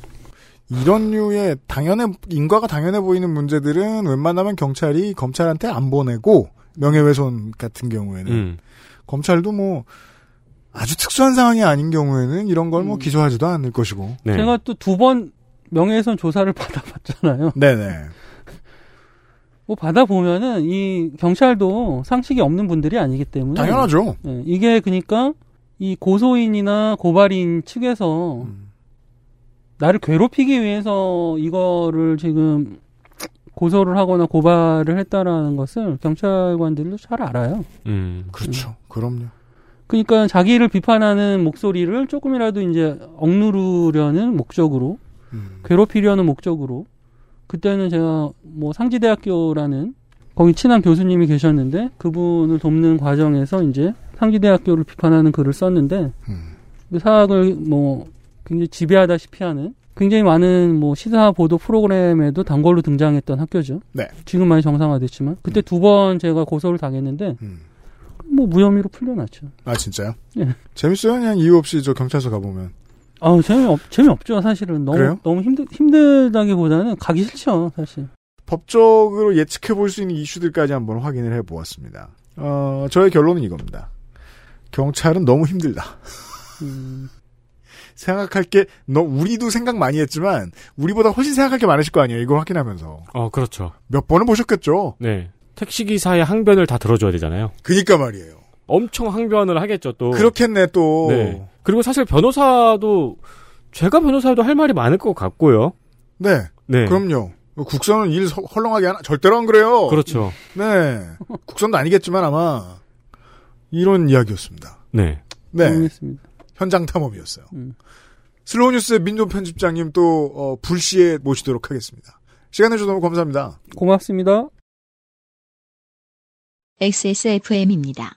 이런 류의 당연해 인과가 당연해 보이는 문제들은 웬만하면 경찰이 검찰한테 안 보내고 명예훼손 같은 경우에는 음. 검찰도 뭐 아주 특수한 상황이 아닌 경우에는 이런 걸뭐 기소하지도 않을 것이고. 네. 제가 또 두 번 명예훼손 조사를 받아봤잖아요. 네네. 뭐 받아보면은 이 경찰도 상식이 없는 분들이 아니기 때문에 당연하죠. 예, 이게 그러니까 이 고소인이나 고발인 측에서 나를 괴롭히기 위해서 이거를 지금 고소를 하거나 고발을 했다라는 것을 경찰관들도 잘 알아요. 음. 그렇죠. 그럼요. 그러니까 자기를 비판하는 목소리를 조금이라도 이제 억누르려는 목적으로 괴롭히려는 목적으로 그때는 제가 뭐 상지대학교라는 거기 친한 교수님이 계셨는데 그분을 돕는 과정에서 이제 상지대학교를 비판하는 글을 썼는데 그 사학을 뭐 굉장히 지배하다시피 하는 굉장히 많은 뭐 시사 보도 프로그램에도 단골로 등장했던 학교죠. 네. 지금 많이 정상화됐지만 그때 두번 제가 고소를 당했는데 뭐 무혐의로 풀려났죠. 아 진짜요? 예. 재밌어요. 그냥 이유 없이 저 경찰서 가보면. 아 재미없 재미없죠 사실은 너무 그래요? 너무 힘들 힘들다기보다는 가기 싫죠 사실. 법적으로 예측해 볼 수 있는 이슈들까지 한번 확인을 해 보았습니다. 어, 저의 결론은 이겁니다. 경찰은 너무 힘들다. 생각할 게, 너, 우리도 생각 많이 했지만, 우리보다 훨씬 생각할 게 많으실 거 아니에요. 이걸 확인하면서. 어, 그렇죠. 몇 번을 보셨겠죠? 네. 택시 기사의 항변을 다 들어줘야 되잖아요. 그니까 말이에요. 엄청 항변을 하겠죠, 또. 그렇겠네, 또. 네. 그리고 사실 변호사도 제가 변호사도 할 말이 많을 것 같고요. 네. 네. 그럼요. 국선은 일 서- 헐렁하게 하나, 절대로 안 그래요. 그렇죠. 네. 국선도 아니겠지만 아마, 이런 이야기였습니다. 네. 네. 알겠습니다. 현장 탐험이었어요. 음. 슬로우 뉴스의 민노 편집장님 또 어, 불시에 모시도록 하겠습니다. 시간 내주셔서 너무 감사합니다. 고맙습니다. XSFM입니다.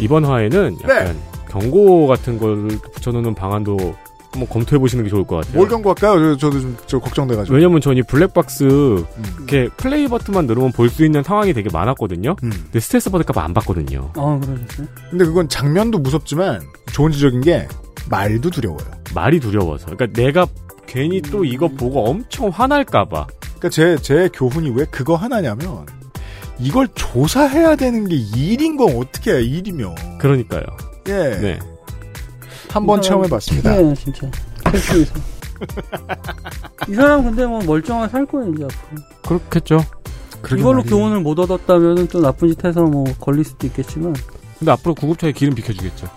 이번 화에는 약간 경고 같은 걸 붙여놓는 방안도 한번 검토해 보시는 게 좋을 것 같아요. 뭘 경고할까요? 저, 도 좀, 저 걱정돼가지고. 왜냐면 전이 블랙박스 이렇게 플레이 버튼만 누르면 볼 수 있는 상황이 되게 많았거든요. 근데 스트레스 받을까봐 안 봤거든요. 아 그러셨어요? 근데 그건 장면도 무섭지만 좋은 지적인 게 말도 두려워요. 말이 두려워서. 그러니까 내가 괜히 또 이거 보고 엄청 화날까봐. 그러니까 제, 제 교훈이 왜 그거 하나냐면 이걸 조사해야 되는 게 일인 건 어떻게 해야 일이며. 그러니까요. 예. 네. 한번 체험해봤습니다. 네, 진짜. 택시에서. 이 사람 근데 뭐 멀쩡하게 살 거예요 이제 앞으로. 그렇겠죠. 이걸로 교훈을 못 얻었다면 또 나쁜 짓 해서 뭐 걸릴 수도 있겠지만. 근데 앞으로 구급차에 기름 비켜주겠죠.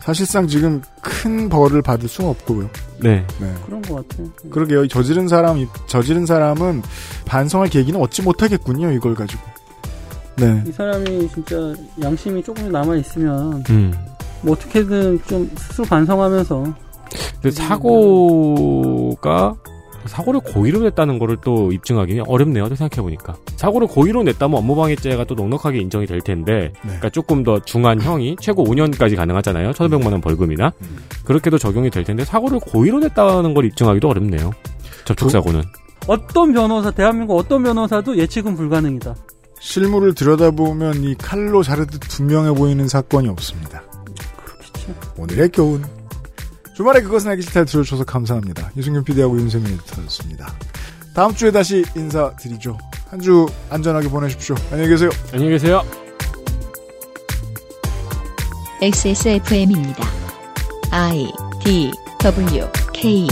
사실상 지금 큰 벌을 받을 수는 없고요. 네. 그런 것 같아요. 그러게요. 저지른 사람, 저지른 사람은 반성할 계기는 얻지 못하겠군요. 이걸 가지고. 네. 이 사람이 진짜 양심이 조금 남아 있으면 음. 뭐 어떻게든 좀 스스로 반성하면서 근데 사고가 사고를 고의로 냈다는 거를 또 입증하기는 어렵네요. 생각해 보니까. 사고를 고의로 냈다면 업무방해죄가 또 넉넉하게 인정이 될 텐데, 그러니까 조금 더 중한 형이 최고 5년까지 가능하잖아요. 1,500만 원 벌금이나. 그렇게도 적용이 될 텐데, 사고를 고의로 냈다는 걸 입증하기도 어렵네요. 접촉 사고는. 어떤 변호사 대한민국 어떤 변호사도 예측은 불가능이다. 실물을 들여다보면 이 칼로 자르듯 분명해 보이는 사건이 없습니다. 오늘의 교훈. 주말에 그것은 알기 싫다 들어주셔서 감사합니다. 유승균 PD하고 윤세민 에디터였습니다. 다음 주에 다시 인사드리죠. 한 주 안전하게 보내십시오. 안녕히 계세요. 안녕히 계세요. XSFM입니다. I D W K